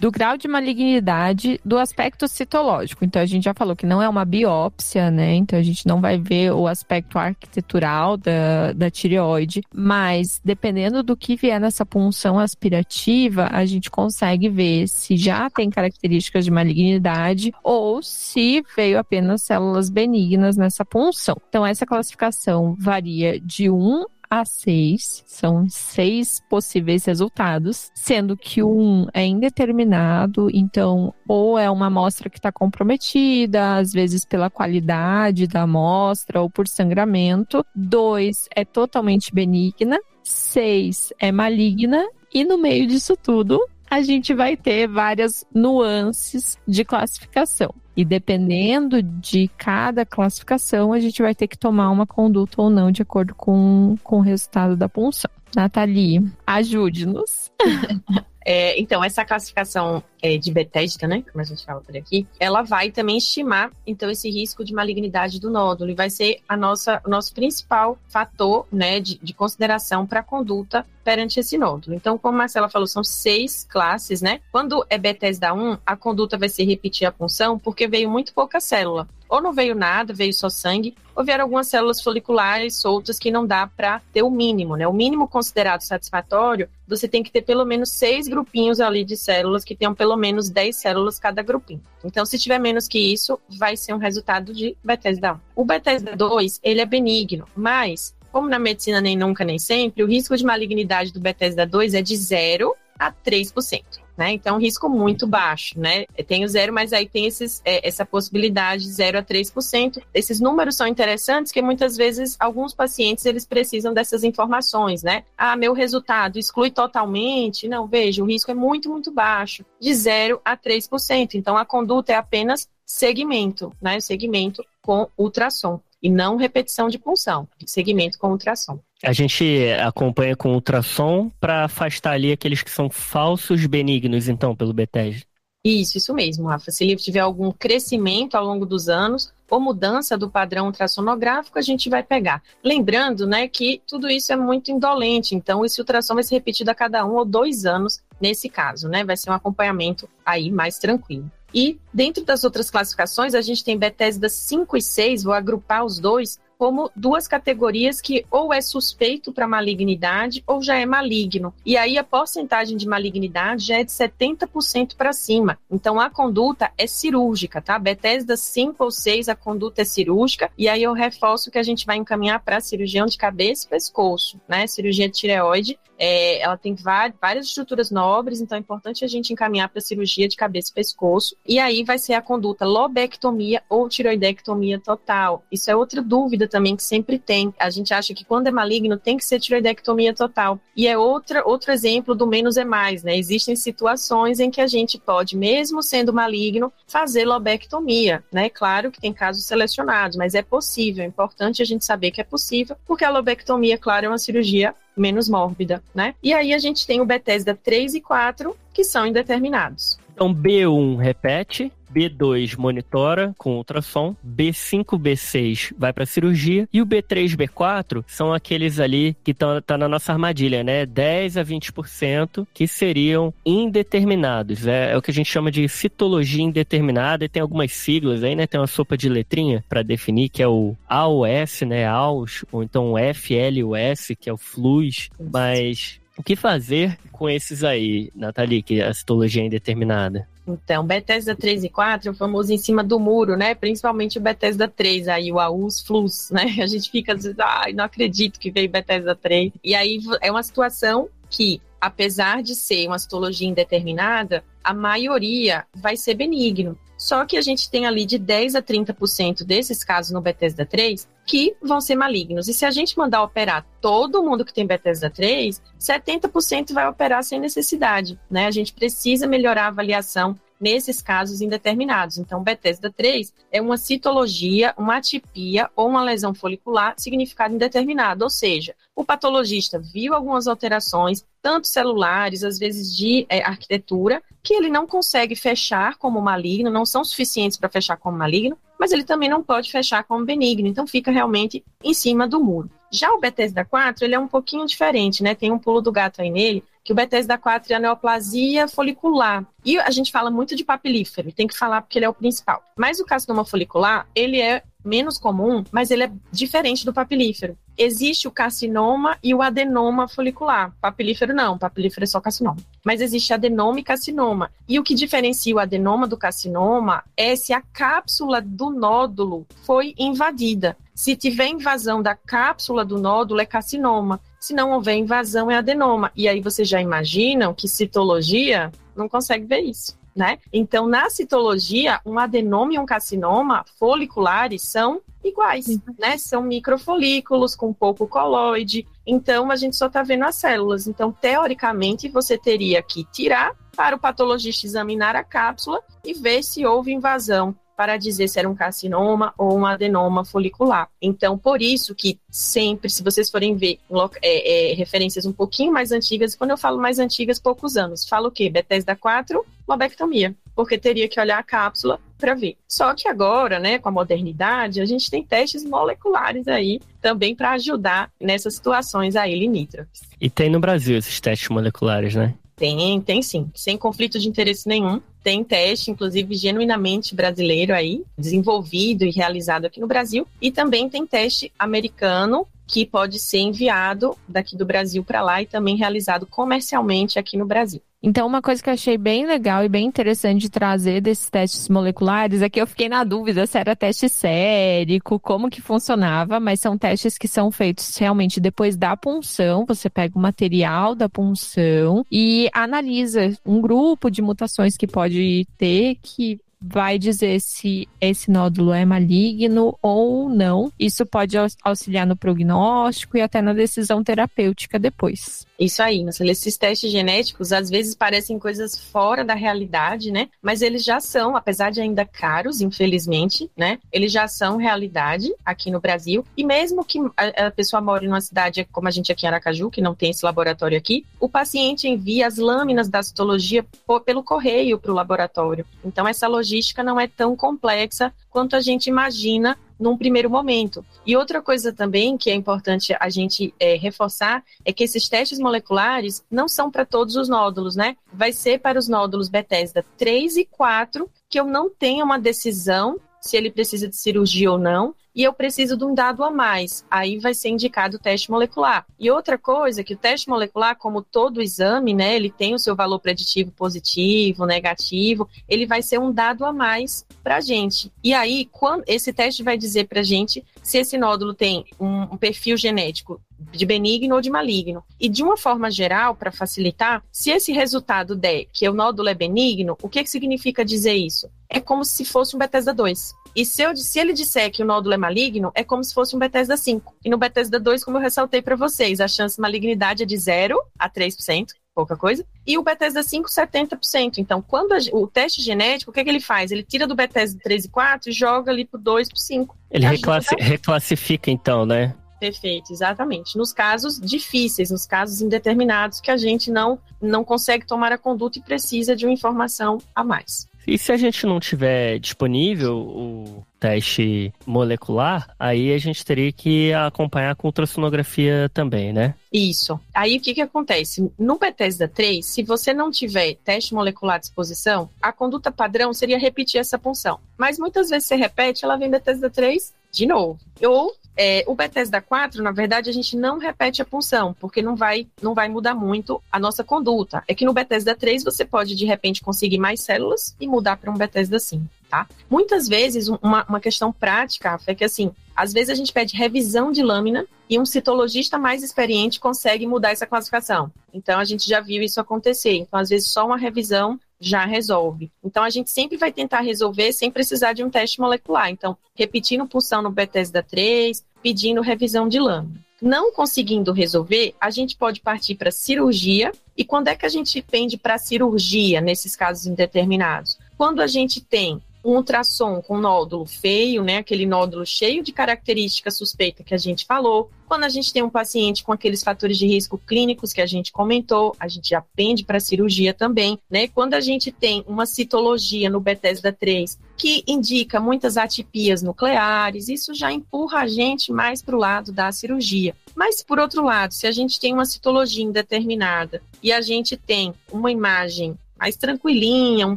do grau de malignidade do aspecto citológico. Então, a gente já falou que não é uma biópsia, né? Então, a gente não vai ver o aspecto arquitetural da, da tireoide, mas dependendo do que vier nessa punção aspirativa, a gente consegue ver se já tem características de malignidade ou se veio apenas células benignas nessa punção. Então, essa classificação varia de 1 a 6. São seis possíveis resultados, sendo que um é indeterminado, então, ou é uma amostra que está comprometida, às vezes pela qualidade da amostra ou por sangramento. Dois é totalmente benigna. Seis é maligna. E no meio disso tudo, a gente vai ter várias nuances de classificação. E dependendo de cada classificação, a gente vai ter que tomar uma conduta ou não de acordo com, com o resultado da punção. Nathalie, ajude-nos. É, então, essa classificação é, de Bethesda, né, como a gente fala por aqui, ela vai também estimar, então, esse risco de malignidade do nódulo e vai ser a nossa, o nosso principal fator, né, de, de consideração para a conduta perante esse nódulo. Então, como a Marcela falou, são seis classes, né? Quando é Bethesda 1, a conduta vai ser repetir a punção porque veio muito pouca célula. Ou não veio nada, veio só sangue, ou vieram algumas células foliculares soltas que não dá para ter o mínimo, né? O mínimo considerado satisfatório, você tem que ter pelo menos seis grupinhos ali de células que tenham pelo menos 10 células cada grupinho. Então, se tiver menos que isso, vai ser um resultado de Bethesda 1. O Bethesda 2, ele é benigno, mas como na medicina nem nunca nem sempre, o risco de malignidade do Bethesda 2 é de 0 a 3%. Né? Então, risco muito baixo, né? Tem o zero, mas aí tem esses, é, essa possibilidade de 0 a 3%. Esses números são interessantes porque muitas vezes alguns pacientes eles precisam dessas informações, né? Ah, meu resultado exclui totalmente? Não, veja, o risco é muito, muito baixo, de 0 a 3%. Então, a conduta é apenas segmento, né? Segmento com ultrassom e não repetição de punção, segmento com ultrassom. A gente acompanha com ultrassom para afastar ali aqueles que são falsos benignos, então, pelo Bethesda. Isso, isso mesmo, Rafa. Se ele tiver algum crescimento ao longo dos anos ou mudança do padrão ultrassonográfico, a gente vai pegar. Lembrando, né, que tudo isso é muito indolente, então esse ultrassom vai ser repetido a cada um ou dois anos nesse caso, né? Vai ser um acompanhamento aí mais tranquilo. E dentro das outras classificações, a gente tem Bethesda 5 e 6, vou agrupar os dois, como duas categorias que ou é suspeito para malignidade ou já é maligno. E aí a porcentagem de malignidade já é de 70% para cima. Então a conduta é cirúrgica, tá? Bethesda 5 ou 6, a conduta é cirúrgica. E aí eu reforço que a gente vai encaminhar para cirurgião de cabeça e pescoço, né? Cirurgia de tireoide é, ela tem várias estruturas nobres, então é importante a gente encaminhar para cirurgia de cabeça e pescoço. E aí vai ser a conduta lobectomia ou tiroidectomia total. Isso é outra dúvida também que sempre tem. A gente acha que quando é maligno tem que ser tiroidectomia total. E é outra, outro exemplo do menos é mais, né? Existem situações em que a gente pode, mesmo sendo maligno, fazer lobectomia, né? Claro que tem casos selecionados, mas é possível. É importante a gente saber que é possível, porque a lobectomia, claro, é uma cirurgia menos mórbida, né? E aí a gente tem o Bethesda 3 e 4, que são indeterminados. Então, B1 repete, B2 monitora com ultrassom, B5, B6 vai para cirurgia e o B3, B4 são aqueles ali que estão tá na nossa armadilha, né? 10 a 20% que seriam indeterminados. É, é, o que a gente chama de citologia indeterminada e tem algumas siglas aí, né? Tem uma sopa de letrinha para definir que é o AOS, né? AUS, ou então o FLUS, que é o FLUS, mas o que fazer com esses aí, Nathalie, que a citologia é indeterminada? Então, Bethesda 3 e 4 é o famoso em cima do muro, né? Principalmente o Bethesda 3, aí o AUS Flus, né? A gente fica dizendo, ai, não acredito que veio Bethesda 3. E aí é uma situação que, apesar de ser uma citologia indeterminada, a maioria vai ser benigno. Só que a gente tem ali de 10 a 30% desses casos no Bethesda 3 que vão ser malignos. E se a gente mandar operar todo mundo que tem Bethesda 3, 70% vai operar sem necessidade, né? A gente precisa melhorar a avaliação nesses casos indeterminados. Então, Bethesda 3 é uma citologia, uma atipia ou uma lesão folicular significado indeterminado, ou seja, o patologista viu algumas alterações, tanto celulares, às vezes de é, arquitetura, que ele não consegue fechar como maligno, não são suficientes para fechar como maligno, mas ele também não pode fechar como benigno, então fica realmente em cima do muro. Já o Bethesda 4, ele é um pouquinho diferente, né? Tem um pulo do gato aí nele, que o Bethesda 4 é a neoplasia folicular. E a gente fala muito de papilífero, tem que falar porque ele é o principal. Mas o carcinoma folicular, ele é menos comum, mas ele é diferente do papilífero. Existe o carcinoma e o adenoma folicular. Papilífero não, papilífero é só carcinoma. Mas existe adenoma e carcinoma. E o que diferencia o adenoma do carcinoma é se a cápsula do nódulo foi invadida. Se tiver invasão da cápsula do nódulo, é carcinoma. Se não houver invasão, é adenoma. E aí vocês já imaginam que citologia não consegue ver isso né? Então, na citologia, um adenoma e um carcinoma foliculares são iguais, né? São microfolículos com pouco coloide. Então, a gente só está vendo as células. Então, teoricamente, você teria que tirar para o patologista examinar a cápsula e ver se houve invasão para dizer se era um carcinoma ou um adenoma folicular. Então, por isso que sempre, se vocês forem ver é, é, referências um pouquinho mais antigas, quando eu falo mais antigas, poucos anos, falo o quê? Bethesda 4, lobectomia, porque teria que olhar a cápsula para ver. Só que agora, né, com a modernidade, a gente tem testes moleculares aí também para ajudar nessas situações aí limítrofes. E tem no Brasil esses testes moleculares, né? Tem, tem sim, sem conflito de interesse nenhum. Tem teste, inclusive, genuinamente brasileiro aí, desenvolvido e realizado aqui no Brasil. E também tem teste americano, que pode ser enviado daqui do Brasil para lá e também realizado comercialmente aqui no Brasil. Então, uma coisa que eu achei bem legal e bem interessante de trazer desses testes moleculares é que eu fiquei na dúvida se era teste sérico, como que funcionava, mas são testes que são feitos realmente depois da punção. Você pega o material da punção e analisa um grupo de mutações que pode ter que vai dizer se esse nódulo é maligno ou não. Isso pode auxiliar no prognóstico e até na decisão terapêutica depois. Isso aí, esses testes genéticos às vezes parecem coisas fora da realidade, né? Mas eles já são, apesar de ainda caros, infelizmente, né? Eles já são realidade aqui no Brasil. E mesmo que a, pessoa mora em uma cidade como a gente aqui em Aracaju, que não tem esse laboratório aqui, o paciente envia as lâminas da citologia pelo correio para o laboratório. Então essa logística não é tão complexa quanto a gente imagina num primeiro momento. E outra coisa também que é importante a gente é, reforçar é que esses testes moleculares não são para todos os nódulos, né? Vai ser para os nódulos Bethesda 3 e 4, que eu não tenho uma decisão se ele precisa de cirurgia ou não, e eu preciso de um dado a mais. Aí vai ser indicado o teste molecular. E outra coisa, que o teste molecular, como todo exame, né, ele tem o seu valor preditivo positivo, negativo, ele vai ser um dado a mais para a gente. E aí, quando esse teste vai dizer para a gente se esse nódulo tem um, um perfil genético de benigno ou de maligno. E de uma forma geral, para facilitar, se esse resultado der que o nódulo é benigno, o que, que significa dizer isso? É como se fosse um Bethesda 2. E se, eu, se ele disser que o nódulo é maligno, é como se fosse um Bethesda 5. E no Bethesda 2, como eu ressaltei para vocês, a chance de malignidade é de 0 a 3%, pouca coisa. E o Bethesda 5, 70%. Então, quando a, o teste genético, o que, é que ele faz? Ele tira do Bethesda 3 e 4 e joga ali pro 2, pro 5. Ele reclassi reclassifica, então, né? Perfeito, exatamente. Nos casos difíceis, nos casos indeterminados, que a gente não, não consegue tomar a conduta e precisa de uma informação a mais. E se a gente não tiver disponível o teste molecular, aí a gente teria que acompanhar com ultrassonografia também, né? Isso. Aí o que, que acontece? No Bethesda 3, se você não tiver teste molecular à disposição, a conduta padrão seria repetir essa punção. Mas muitas vezes você repete, ela vem Bethesda 3 de novo. Ou é, o Bethesda 4, na verdade, a gente não repete a punção, porque não vai, não vai mudar muito a nossa conduta. É que no Bethesda 3 você pode, de repente, conseguir mais células e mudar para um Bethesda 5, tá? Muitas vezes, uma, uma questão prática é que, assim, às vezes a gente pede revisão de lâmina e um citologista mais experiente consegue mudar essa classificação. Então, a gente já viu isso acontecer. Então, às vezes, só uma revisão já resolve. Então, a gente sempre vai tentar resolver sem precisar de um teste molecular. Então, repetindo punção no Bethesda 3, pedindo revisão de lâmina. Não conseguindo resolver, a gente pode partir para cirurgia. E quando é que a gente pende para cirurgia nesses casos indeterminados? Quando a gente tem um ultrassom com nódulo feio, né, aquele nódulo cheio de característica suspeita que a gente falou. Quando a gente tem um paciente com aqueles fatores de risco clínicos que a gente comentou, a gente já pende para cirurgia também, né? Quando a gente tem uma citologia no Bethesda 3 que indica muitas atipias nucleares, isso já empurra a gente mais para o lado da cirurgia. Mas, por outro lado, se a gente tem uma citologia indeterminada e a gente tem uma imagem mais tranquilinha, um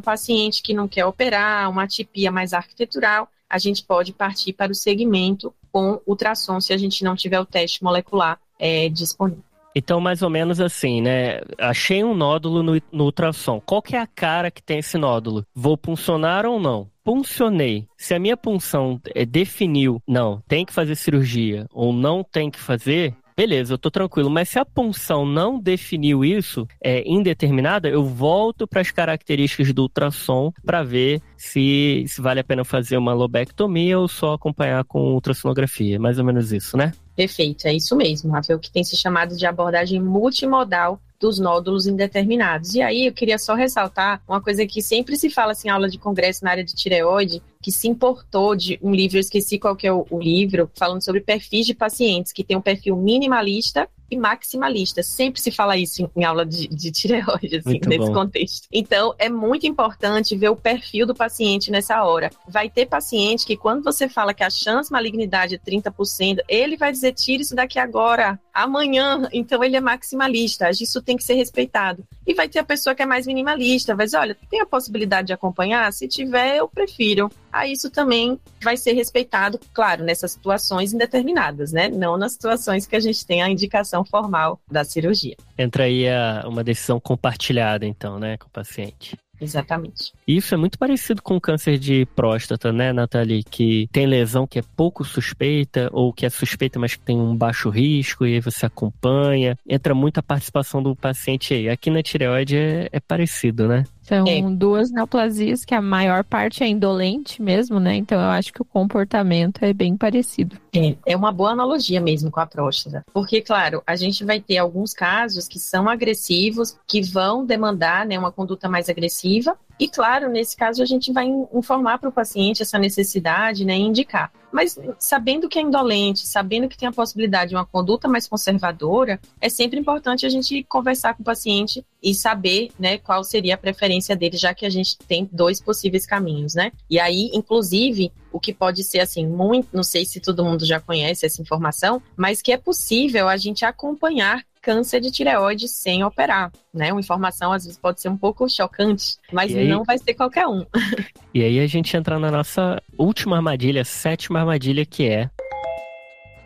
paciente que não quer operar, uma atipia mais arquitetural, a gente pode partir para o segmento com ultrassom se a gente não tiver o teste molecular é, disponível. Então, mais ou menos assim, né? Achei um nódulo no, no, ultrassom. Qual que é a cara que tem esse nódulo? Vou puncionar ou não? Puncionei. Se a minha punção é, definiu, não, tem que fazer cirurgia ou não tem que fazer, beleza, eu tô tranquilo. Mas se a punção não definiu isso, é indeterminada, eu volto para as características do ultrassom para ver se, se vale a pena fazer uma lobectomia ou só acompanhar com ultrassonografia. Mais ou menos isso, né? Perfeito, é isso mesmo, Rafael, que tem se chamado de abordagem multimodal dos nódulos indeterminados. E aí eu queria só ressaltar uma coisa que sempre se fala assim, aula de congresso na área de tireoide, que se importou de um livro, eu esqueci qual que é o, o livro, falando sobre perfis de pacientes, que tem um perfil minimalista e maximalista. Sempre se fala isso em, em aula de, de tireoide, assim, muito nesse bom. contexto. Então, é muito importante ver o perfil do paciente nessa hora. Vai ter paciente que, quando você fala que a chance de malignidade é 30%, ele vai dizer: tira isso daqui agora. Amanhã, então, ele é maximalista, isso tem que ser respeitado. E vai ter a pessoa que é mais minimalista, vai dizer, olha, tem a possibilidade de acompanhar? Se tiver, eu prefiro. Aí isso também vai ser respeitado, claro, nessas situações indeterminadas, né? Não nas situações que a gente tem a indicação formal da cirurgia. Entra aí a, uma decisão compartilhada, então, né, com o paciente. Exatamente. Isso é muito parecido com o câncer de próstata, né, Nathalie? Que tem lesão que é pouco suspeita, ou que é suspeita, mas que tem um baixo risco, e aí você acompanha. Entra muito a participação do paciente aí. Aqui na tireoide é, é parecido, né? São é. duas neoplasias que a maior parte é indolente mesmo, né? Então eu acho que o comportamento é bem parecido. É, é uma boa analogia mesmo com a próstata. Porque, claro, a gente vai ter alguns casos que são agressivos, que vão demandar né, uma conduta mais agressiva, e claro, nesse caso a gente vai informar para o paciente essa necessidade, né, e indicar. Mas sabendo que é indolente, sabendo que tem a possibilidade de uma conduta mais conservadora, é sempre importante a gente conversar com o paciente e saber, né, qual seria a preferência dele, já que a gente tem dois possíveis caminhos, né? E aí, inclusive, o que pode ser assim, muito, não sei se todo mundo já conhece essa informação, mas que é possível a gente acompanhar câncer de tireoide sem operar, né? Uma informação às vezes pode ser um pouco chocante, mas aí, não vai ser qualquer um. E aí a gente entra na nossa última armadilha, sétima armadilha, que é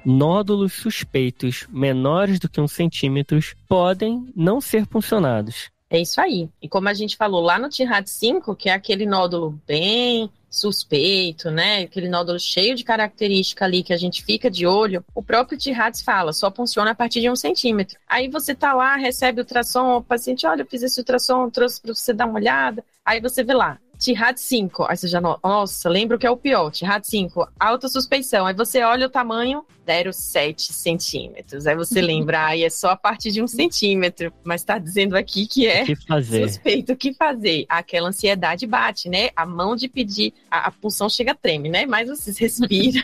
nódulos suspeitos menores do que um centímetro podem não ser funcionados. É isso aí. E como a gente falou lá no TIRAD 5, que é aquele nódulo bem suspeito, né? Aquele nódulo cheio de característica ali que a gente fica de olho, o próprio TIRADS fala, só funciona a partir de um centímetro. Aí você tá lá, recebe o ultrassom, o paciente, olha, eu fiz esse ultrassom, trouxe para você dar uma olhada. Aí você vê lá, Tirad 5. Aí você já, nossa, lembra o que é o pior. Tirad 5, alta suspeição. Aí você olha o tamanho, 0,7 centímetros. Aí você lembra, aí é só a partir de um centímetro. Mas tá dizendo aqui que é que suspeito. O que fazer? Aquela ansiedade bate, né? A mão de pedir, a, a pulsão chega a treme, né? Mas você respira.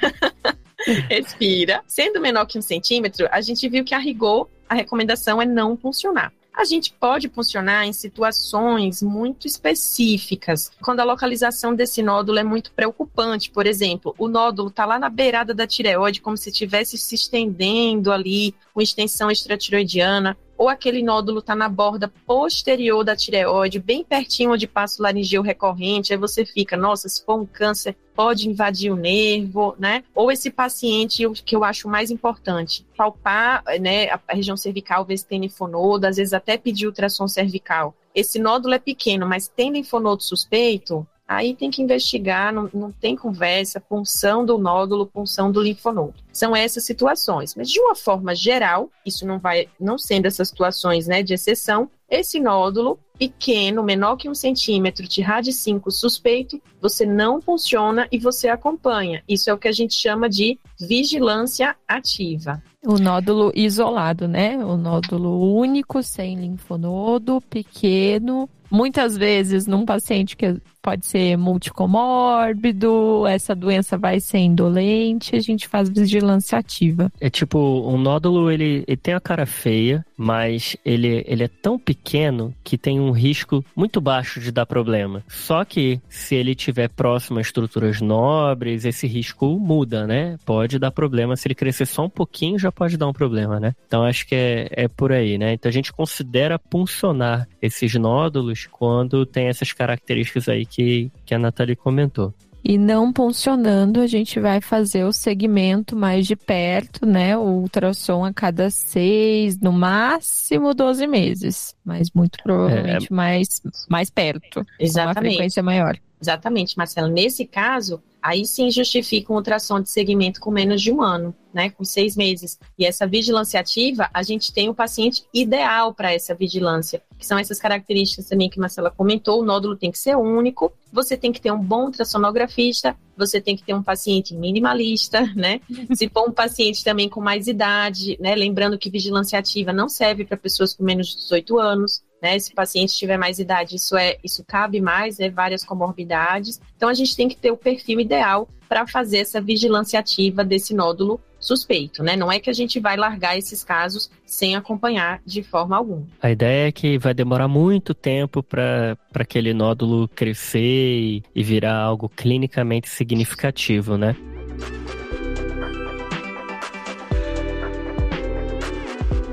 respira. Sendo menor que um centímetro, a gente viu que a rigor, a recomendação é não funcionar. A gente pode funcionar em situações muito específicas, quando a localização desse nódulo é muito preocupante. Por exemplo, o nódulo está lá na beirada da tireoide, como se estivesse se estendendo ali, com extensão extratiroidiana ou aquele nódulo está na borda posterior da tireoide, bem pertinho onde passa o laringeu recorrente, aí você fica, nossa, se for um câncer, pode invadir o nervo, né? Ou esse paciente, o que eu acho mais importante, palpar, né, a região cervical, ver se tem linfonodo, às vezes até pedir ultrassom cervical. Esse nódulo é pequeno, mas tem linfonodo suspeito, Aí tem que investigar, não, não tem conversa, punção do nódulo, punção do linfonodo. São essas situações. Mas de uma forma geral, isso não vai, não sendo essas situações né, de exceção, esse nódulo pequeno, menor que um centímetro, de RAD 5 suspeito, você não funciona e você acompanha. Isso é o que a gente chama de vigilância ativa. O nódulo isolado, né? O nódulo único, sem linfonodo, pequeno. Muitas vezes, num paciente que pode ser multicomórbido, essa doença vai ser indolente, a gente faz vigilância ativa. É tipo, um nódulo, ele, ele tem a cara feia, mas ele, ele é tão pequeno que tem um risco muito baixo de dar problema. Só que, se ele tiver próximo a estruturas nobres, esse risco muda, né? Pode dar problema. Se ele crescer só um pouquinho, já pode dar um problema, né? Então, acho que é, é por aí, né? Então, a gente considera puncionar esses nódulos quando tem essas características aí que, que a Nathalie comentou. E não funcionando, a gente vai fazer o segmento mais de perto, né? O ultrassom a cada seis, no máximo 12 meses. Mas muito provavelmente é... mais, mais perto. Exatamente. Com uma frequência maior. Exatamente, Marcelo. Nesse caso, aí sim justifica um ultrassom de segmento com menos de um ano, né, com seis meses. E essa vigilância ativa, a gente tem o paciente ideal para essa vigilância, que são essas características também que Marcela comentou, o nódulo tem que ser único, você tem que ter um bom ultrassonografista, você tem que ter um paciente minimalista, né? Se for um paciente também com mais idade, né, lembrando que vigilância ativa não serve para pessoas com menos de 18 anos, né? Se o paciente tiver mais idade, isso é, isso cabe mais, né? Várias comorbidades. Então a gente tem que ter o perfil ideal para fazer essa vigilância ativa desse nódulo suspeito, né? Não é que a gente vai largar esses casos sem acompanhar de forma alguma. A ideia é que vai demorar muito tempo para aquele nódulo crescer e, e virar algo clinicamente significativo, né?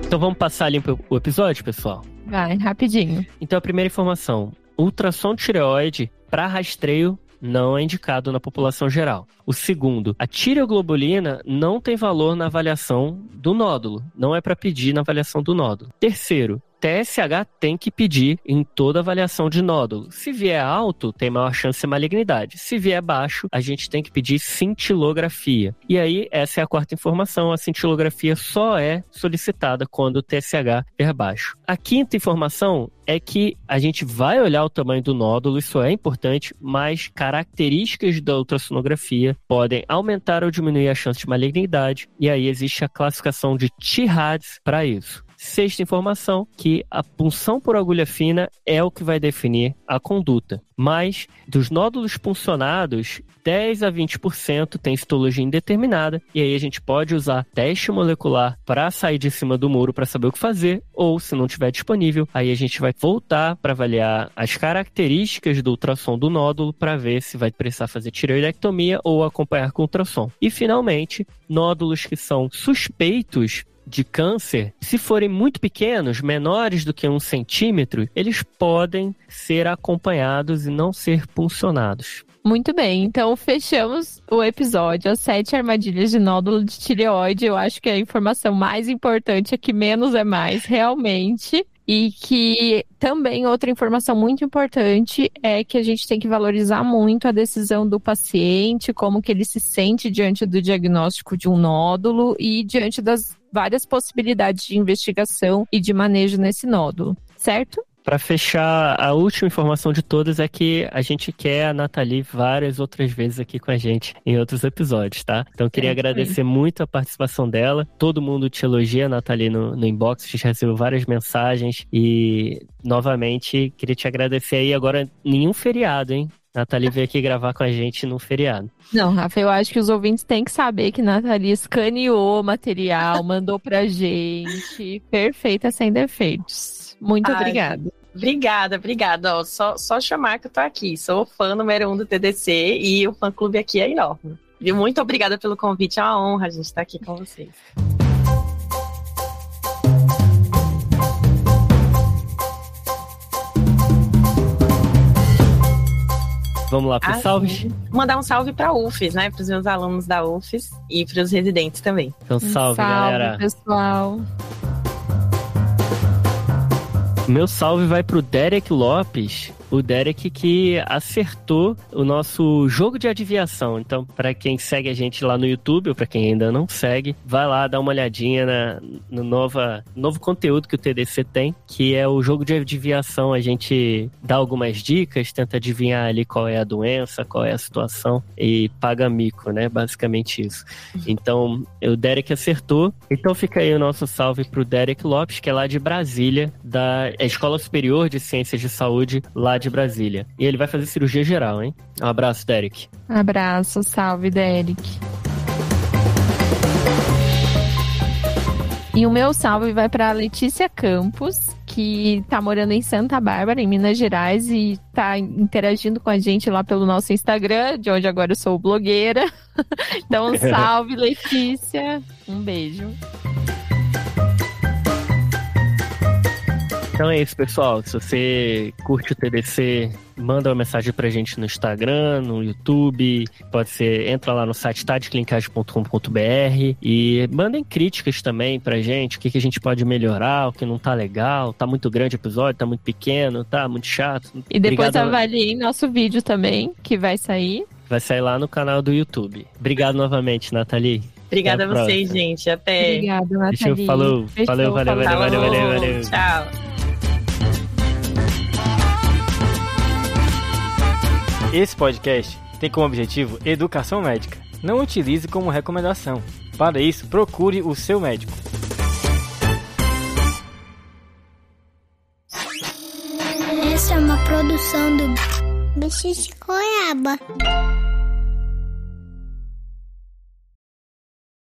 Então vamos passar ali o episódio, pessoal? Vai, rapidinho. Então a primeira informação: ultrassom tireoide para rastreio não é indicado na população geral. O segundo, a tireoglobulina não tem valor na avaliação do nódulo, não é para pedir na avaliação do nódulo. Terceiro, TSH tem que pedir em toda avaliação de nódulo. Se vier alto, tem maior chance de malignidade. Se vier baixo, a gente tem que pedir cintilografia. E aí, essa é a quarta informação: a cintilografia só é solicitada quando o TSH é baixo. A quinta informação é que a gente vai olhar o tamanho do nódulo, isso é importante, mas características da ultrassonografia podem aumentar ou diminuir a chance de malignidade, e aí existe a classificação de TIRADS para isso. Sexta informação, que a punção por agulha fina é o que vai definir a conduta. Mas, dos nódulos puncionados, 10 a 20% tem histologia indeterminada, e aí a gente pode usar teste molecular para sair de cima do muro para saber o que fazer, ou se não tiver disponível, aí a gente vai voltar para avaliar as características do ultrassom do nódulo para ver se vai precisar fazer tireoidectomia ou acompanhar com ultrassom. E finalmente, nódulos que são suspeitos de câncer, se forem muito pequenos, menores do que um centímetro, eles podem ser acompanhados e não ser puncionados. Muito bem, então fechamos o episódio. As sete armadilhas de nódulo de tireoide. Eu acho que a informação mais importante é que menos é mais, realmente. E que também outra informação muito importante é que a gente tem que valorizar muito a decisão do paciente, como que ele se sente diante do diagnóstico de um nódulo e diante das várias possibilidades de investigação e de manejo nesse nódulo, certo? Para fechar, a última informação de todas é que a gente quer a Nathalie várias outras vezes aqui com a gente em outros episódios, tá? Então queria é, agradecer muito a participação dela. Todo mundo te elogia, Nathalie, no, no inbox. A gente recebeu várias mensagens e, novamente, queria te agradecer aí. Agora, nenhum feriado, hein? Nathalie veio aqui gravar com a gente no feriado. Não, Rafa, eu acho que os ouvintes têm que saber que Nathalie escaneou o material, mandou pra gente. Perfeita, sem defeitos. Muito Ai, obrigada. Obrigada, obrigada. Ó, só, só chamar que eu tô aqui. Sou fã número um do TDC e o fã-clube aqui é enorme. E muito obrigada pelo convite, é uma honra a gente estar aqui com vocês. Vamos lá para ah, salves? Mandar um salve para a UFES, né? Para os meus alunos da UFES e para os residentes também. Então, salve, salve galera. pessoal. Meu salve vai pro Derek Lopes, o Derek que acertou o nosso jogo de adivinhação. Então, para quem segue a gente lá no YouTube, ou para quem ainda não segue, vai lá dar uma olhadinha na, no nova, novo conteúdo que o TDC tem, que é o jogo de adivinhação. A gente dá algumas dicas, tenta adivinhar ali qual é a doença, qual é a situação e paga mico, né? Basicamente isso. Então, o Derek acertou. Então, fica aí o nosso salve pro Derek Lopes, que é lá de Brasília, da Escola Superior de Ciências de Saúde, lá de Brasília. E ele vai fazer cirurgia geral, hein? Um abraço, Derek. Abraço, salve, Derek. E o meu salve vai para Letícia Campos, que tá morando em Santa Bárbara, em Minas Gerais, e tá interagindo com a gente lá pelo nosso Instagram, de onde agora eu sou blogueira. então, salve, Letícia. Um beijo. Então é isso, pessoal. Se você curte o TDC, manda uma mensagem pra gente no Instagram, no YouTube, pode ser, entra lá no site tadclinicagem.com.br e mandem críticas também pra gente, o que, que a gente pode melhorar, o que não tá legal, tá muito grande o episódio, tá muito pequeno, tá muito chato. E depois Obrigado. avaliem nosso vídeo também, que vai sair. Vai sair lá no canal do YouTube. Obrigado novamente, Nathalie. Obrigada a, a vocês, gente. Até. Obrigada, Nathalie. Deixa eu, falou. Valeu, valeu, valeu, valeu, valeu, valeu. Tchau. Esse podcast tem como objetivo educação médica. Não utilize como recomendação. Para isso, procure o seu médico. Essa é uma produção do Bicho de Goiaba.